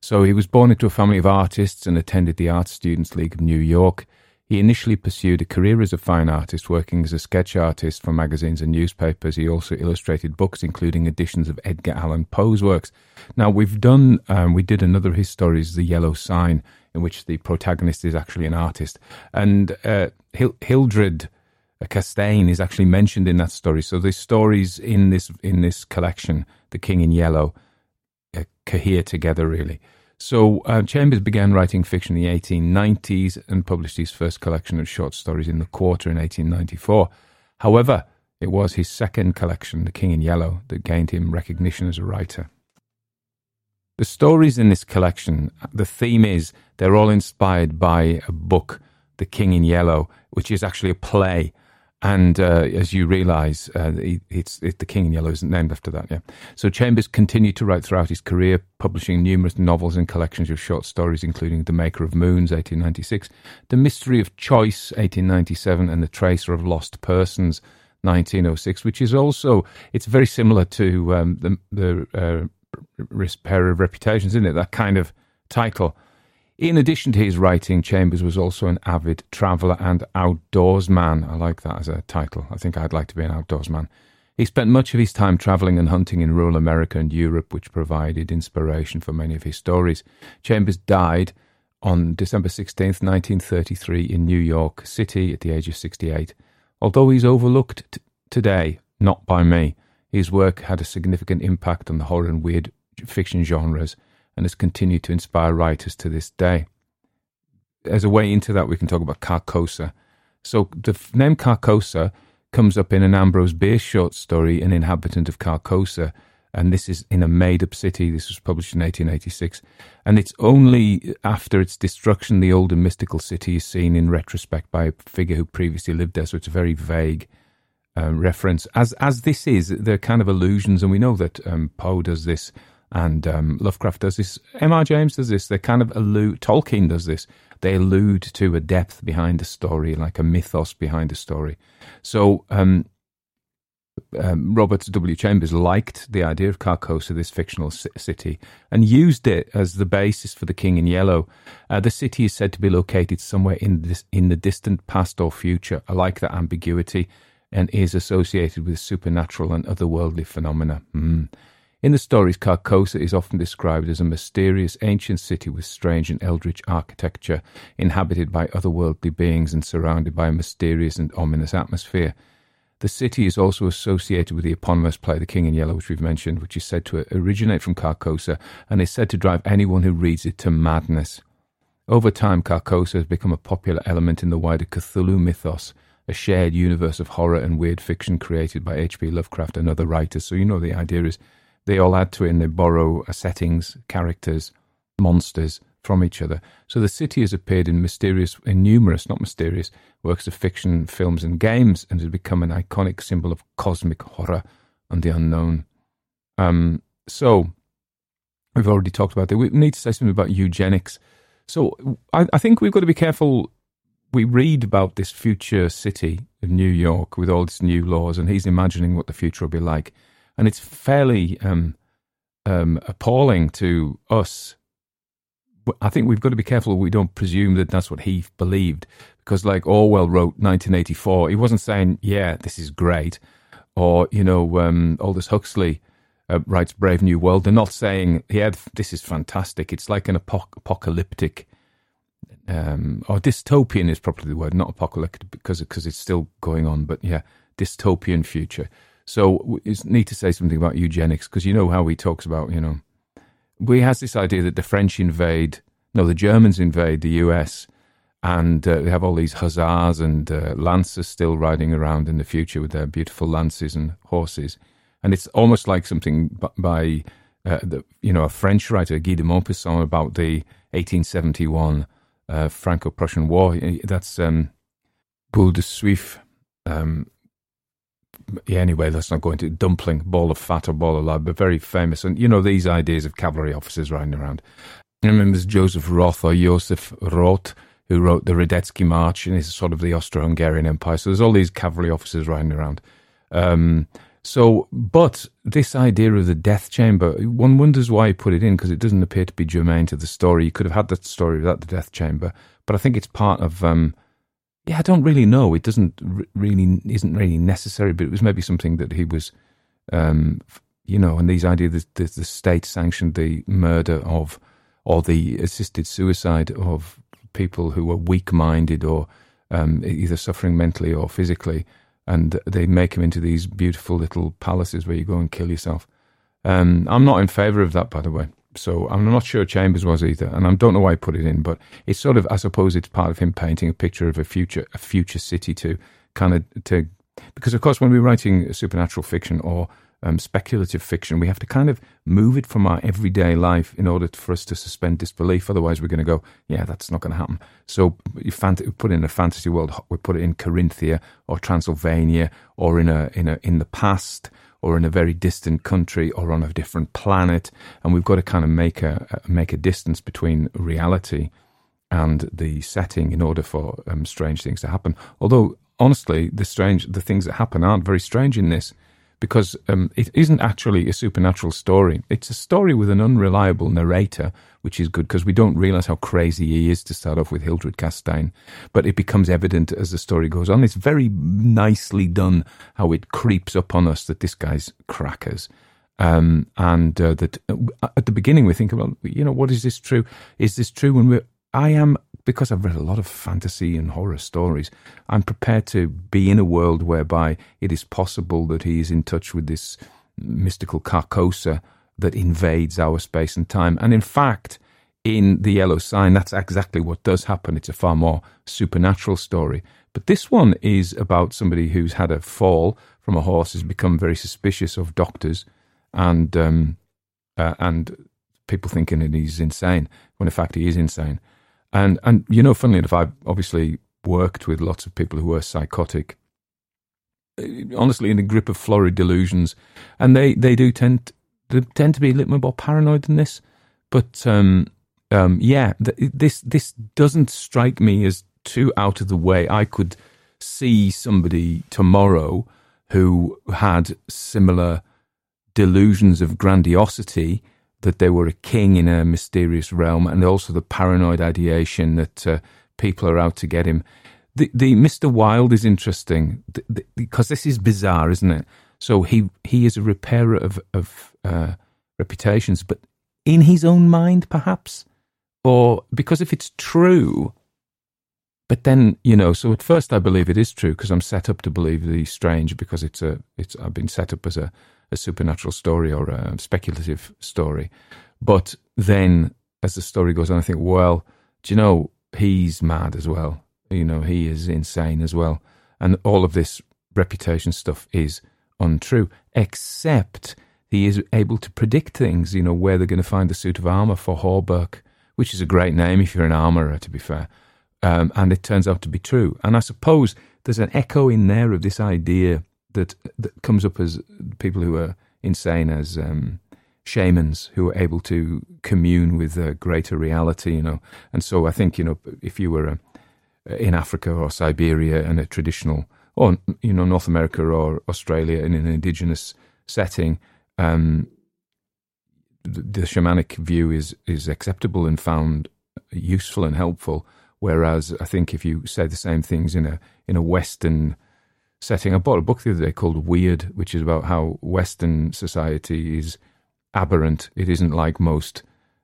So he was born into a family of artists and attended the Art Students League of New York. He initially pursued a career as a fine artist, working as a sketch artist for magazines and newspapers. He also illustrated books, including editions of Edgar Allan Poe's works. Now, we've done, um, we did another of his stories, The Yellow Sign, in which the protagonist is actually an artist. And uh, Hil- Hildred Castaigne is actually mentioned in that story. So the stories in this in this collection, The King in Yellow, uh, cohere together really. So uh, Chambers began writing fiction in the 1890s and published his first collection of short stories in the Quarter in 1894. However, it was his second collection, The King in Yellow, that gained him recognition as a writer. The stories in this collection, the theme is they're all inspired by a book, The King in Yellow, which is actually a play. And uh, as you realise, uh, it, it's it, the King in Yellow isn't named after that. Yeah. So Chambers continued to write throughout his career, publishing numerous novels and collections of short stories, including *The Maker of Moons* (1896), *The Mystery of Choice* (1897), and *The Tracer of Lost Persons* (1906), which is also it's very similar to um, the the uh, Repair of Reputations, isn't it? That kind of title. In addition to his writing, Chambers was also an avid traveller and outdoorsman. I like that as a title. I think I'd like to be an outdoorsman. He spent much of his time travelling and hunting in rural America and Europe, which provided inspiration for many of his stories. Chambers died on December 16th, 1933, in New York City at the age of 68. Although he's overlooked t- today, not by me, his work had a significant impact on the horror and weird fiction genres and has continued to inspire writers to this day. As a way into that, we can talk about Carcosa. So the name Carcosa comes up in an Ambrose Bierce short story, An Inhabitant of Carcosa, and this is in a made-up city. This was published in 1886, and it's only after its destruction the old and mystical city is seen in retrospect by a figure who previously lived there. So it's very vague uh, reference, as as this is. They're kind of allusions, and we know that um, Poe does this and um, Lovecraft does this. M.R. James does this. They kind of allude. Tolkien does this. They allude to a depth behind a story, like a mythos behind a story. So um, um, Robert W. Chambers liked the idea of Carcosa, this fictional city, and used it as the basis for The King in Yellow. Uh, the city is said to be located somewhere in this in the distant past or future. I like that ambiguity, and is associated with supernatural and otherworldly phenomena. Mm. In the stories, Carcosa is often described as a mysterious ancient city with strange and eldritch architecture, inhabited by otherworldly beings and surrounded by a mysterious and ominous atmosphere. The city is also associated with the eponymous play The King in Yellow, which we've mentioned, which is said to originate from Carcosa and is said to drive anyone who reads it to madness. Over time, Carcosa has become a popular element in the wider Cthulhu mythos, a shared universe of horror and weird fiction created by H.P. Lovecraft and other writers. So, you know, the idea is they all add to it and they borrow uh, settings, characters, monsters from each other. So the city has appeared in mysterious, in numerous, not mysterious, works of fiction, films, and games, and has become an iconic symbol of cosmic horror and the unknown. Um, so we've already talked about that. We need to say something about eugenics. So I, I think we've got to be careful. We read about this future city of New York with all its new laws, and he's imagining what the future will be like and it's fairly um, um, appalling to us. I think we've got to be careful we don't presume that that's what he believed, because like Orwell wrote 1984, he wasn't saying, "Yeah, this is great," or you know, um, Aldous Huxley uh, writes Brave New World. They're not saying, "Yeah, this is fantastic." It's like an apoc- apocalyptic. Um, or dystopian is probably the word, not apocalyptic, because because it's still going on. But yeah, dystopian future. So we need to say something about eugenics because you know how he talks about, you know, he has this idea that the French invade, no, the Germans invade the US and uh, they have all these hussars and uh, lancers still riding around in the future with their beautiful lances and horses. And it's almost like something by, uh, the, you know, a French writer, Guy de Maupassant, about the 1871 uh, Franco-Prussian War. That's um, Boule de Suif, um, yeah, anyway, let's not go into dumpling, ball of fat or ball of lard, but very famous. And you know, these ideas of cavalry officers riding around. I remember Joseph Roth or Joseph Roth, who wrote the Radetzky March and is sort of the Austro-Hungarian Empire. So there's all these cavalry officers riding around. Um, so, but this idea of the death chamber, one wonders why he put it in because it doesn't appear to be germane to the story. You could have had that story without the death chamber, but I think it's part of um, yeah, I don't really know. It doesn't really isn't really necessary, but it was maybe something that he was, um, you know, and these ideas that the, the state sanctioned the murder of or the assisted suicide of people who were weak-minded or um, either suffering mentally or physically, and they make them into these beautiful little palaces where you go and kill yourself. Um, I'm not in favour of that, by the way. So I'm not sure Chambers was either, and I don't know why he put it in, but it's sort of I suppose it's part of him painting a picture of a future a future city to kind of to because of course when we're writing supernatural fiction or um, speculative fiction, we have to kind of move it from our everyday life in order for us to suspend disbelief. Otherwise, we're going to go, yeah, that's not going to happen. So you fant- put it in a fantasy world. We put it in Corinthia or Transylvania or in a in a in the past or in a very distant country or on a different planet, and we've got to kind of make a make a distance between reality and the setting in order for um, strange things to happen. Although honestly, the strange the things that happen aren't very strange in this because um, it isn't actually a supernatural story. It's a story with an unreliable narrator, which is good because we don't realize how crazy he is to start off with Hildred Castaigne. But it becomes evident as the story goes on. It's very nicely done how it creeps up on us that this guy's crackers. Um, and uh, that uh, at the beginning we think about, you know, what is this true? Is this true when we're I am because I've read a lot of fantasy and horror stories, I'm prepared to be in a world whereby it is possible that he is in touch with this mystical Carcosa that invades our space and time. And in fact, in The Yellow Sign, that's exactly what does happen. It's a far more supernatural story. But this one is about somebody who's had a fall from a horse, has become very suspicious of doctors, and um, uh, and people thinking that he's insane when in fact he is insane. And and you know, funnily enough, I've obviously worked with lots of people who are psychotic, uh, honestly in the grip of florid delusions, and they, they do tend they tend to be a little bit more paranoid than this. But um, um, yeah, th- this this doesn't strike me as too out of the way. I could see somebody tomorrow who had similar delusions of grandiosity that they were a king in a mysterious realm, and also the paranoid ideation that uh, people are out to get him. The, the Mr. Wilde is interesting the, the, because this is bizarre, isn't it? So he he is a repairer of of uh, reputations, but in his own mind, perhaps, or because if it's true, but then you know. So at first, I believe it is true because I'm set up to believe the strange because it's a it's I've been set up as a a supernatural story or a speculative story. But then, as the story goes on, I think, well, do you know, he's mad as well. You know, he is insane as well. And all of this reputation stuff is untrue, except he is able to predict things, you know, where they're going to find the suit of armour for Hawberk, which is a great name if you're an armourer, to be fair. Um, and it turns out to be true. And I suppose there's an echo in there of this idea that that comes up as people who are insane as um, shamans who are able to commune with a greater reality, you know. And so I think you know if you were a, uh, in Africa or Siberia and a traditional, or you know North America or Australia in an indigenous setting, um, the, the shamanic view is is acceptable and found useful and helpful. Whereas I think if you say the same things in a in a Western setting. I bought a book the other day called Weird, which is about how Western society is aberrant. It isn't like most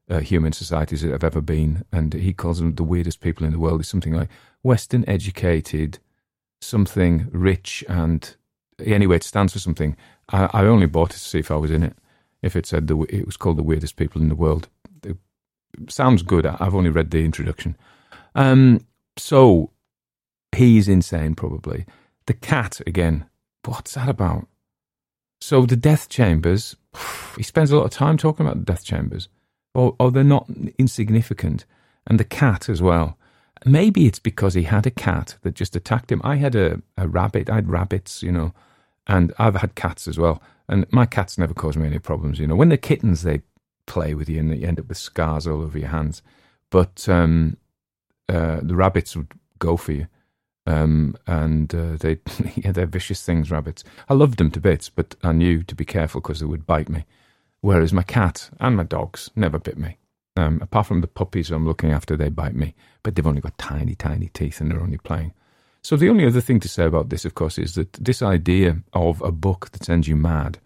uh, human societies that have ever been. And he calls them the weirdest people in the world. It's something like Western educated, something rich, and anyway, it stands for something. I, I only bought it to see if I was in it. If it said the, it was called the weirdest people in the world, it sounds good. I've only read the introduction. Um, so he's insane, probably. The cat again. What's that about? So the death chambers, he spends a lot of time talking about the death chambers. Or, or they're not insignificant. And the cat as well. Maybe it's because he had a cat that just attacked him. I had a, a rabbit. I had rabbits, you know, and I've had cats as well. And my cats never cause me any problems, you know. When they're kittens, they play with you and you end up with scars all over your hands. But um, uh, the rabbits would go for you. Um, and uh, they, yeah, they're vicious things, rabbits. I loved them to bits, but I knew to be careful because they would bite me. Whereas my cat and my dogs never bit me. Um, apart from the puppies I'm looking after, they bite me, but they've only got tiny, tiny teeth and they're only playing. So the only other thing to say about this, of course, is that this idea of a book that sends you mad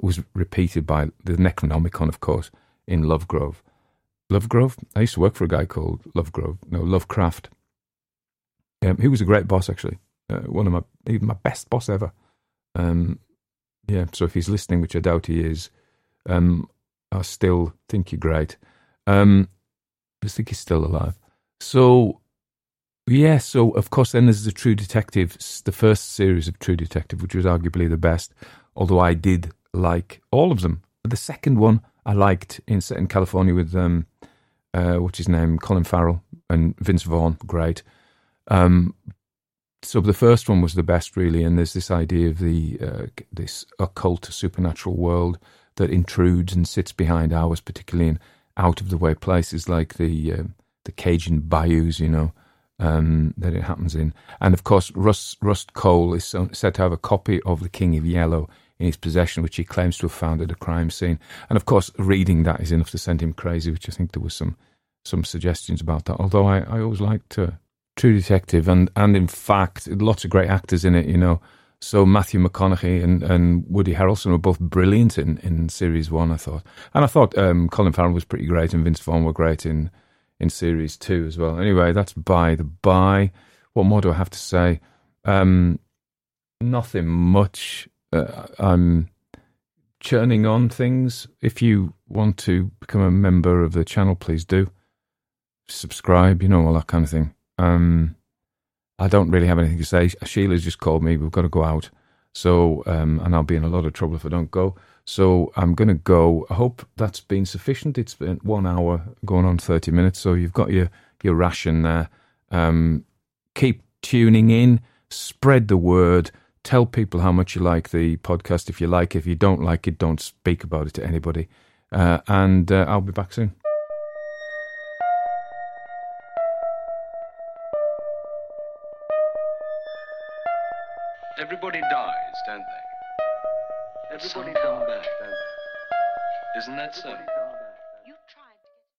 was repeated by the Necronomicon, of course, in Lovegrove. Lovegrove? I used to work for a guy called Lovegrove, no, Lovecraft. Um, he was a great boss, actually. Uh, one of my even my best boss ever. Um, yeah, so if he's listening, which I doubt he is, um, I still think you're great. Um, I think he's still alive. So, yeah, so of course, then there's the True Detective, the first series of True Detective, which was arguably the best, although I did like all of them. The second one I liked in in California with, um, uh, what's his name, Colin Farrell and Vince Vaughn, great. Um, so the first one was the best, really, and there's this idea of the uh, this occult supernatural world that intrudes and sits behind ours, particularly in out of the way places like the uh, the Cajun bayous, you know, um, that it happens in. And of course, Rust, Rust Cohle is so, said to have a copy of The King of Yellow in his possession, which he claims to have found at a crime scene. And of course, reading that is enough to send him crazy, which I think there was some some suggestions about that. Although I, I always liked uh, True Detective, and and in fact, lots of great actors in it. You know, so Matthew McConaughey and, and Woody Harrelson were both brilliant in, in series one. I thought, and I thought um, Colin Farrell was pretty great, and Vince Vaughn were great in in series two as well. Anyway, that's by the by. What more do I have to say? Um, nothing much. Uh, I'm churning on things. If you want to become a member of the channel, please do subscribe. You know all that kind of thing. Um, I don't really have anything to say. Sheila's just called me. We've got to go out. So, um, and I'll be in a lot of trouble if I don't go. So I'm going to go. I hope that's been sufficient. It's been one hour going on 30 minutes. So you've got your, your ration there. Um, keep tuning in, spread the word, tell people how much you like the podcast. If you like it, if you don't like it, don't speak about it to anybody. Uh, and uh, I'll be back soon. Everybody dies, don't they? Everybody Somehow. come back, don't they? Isn't that so?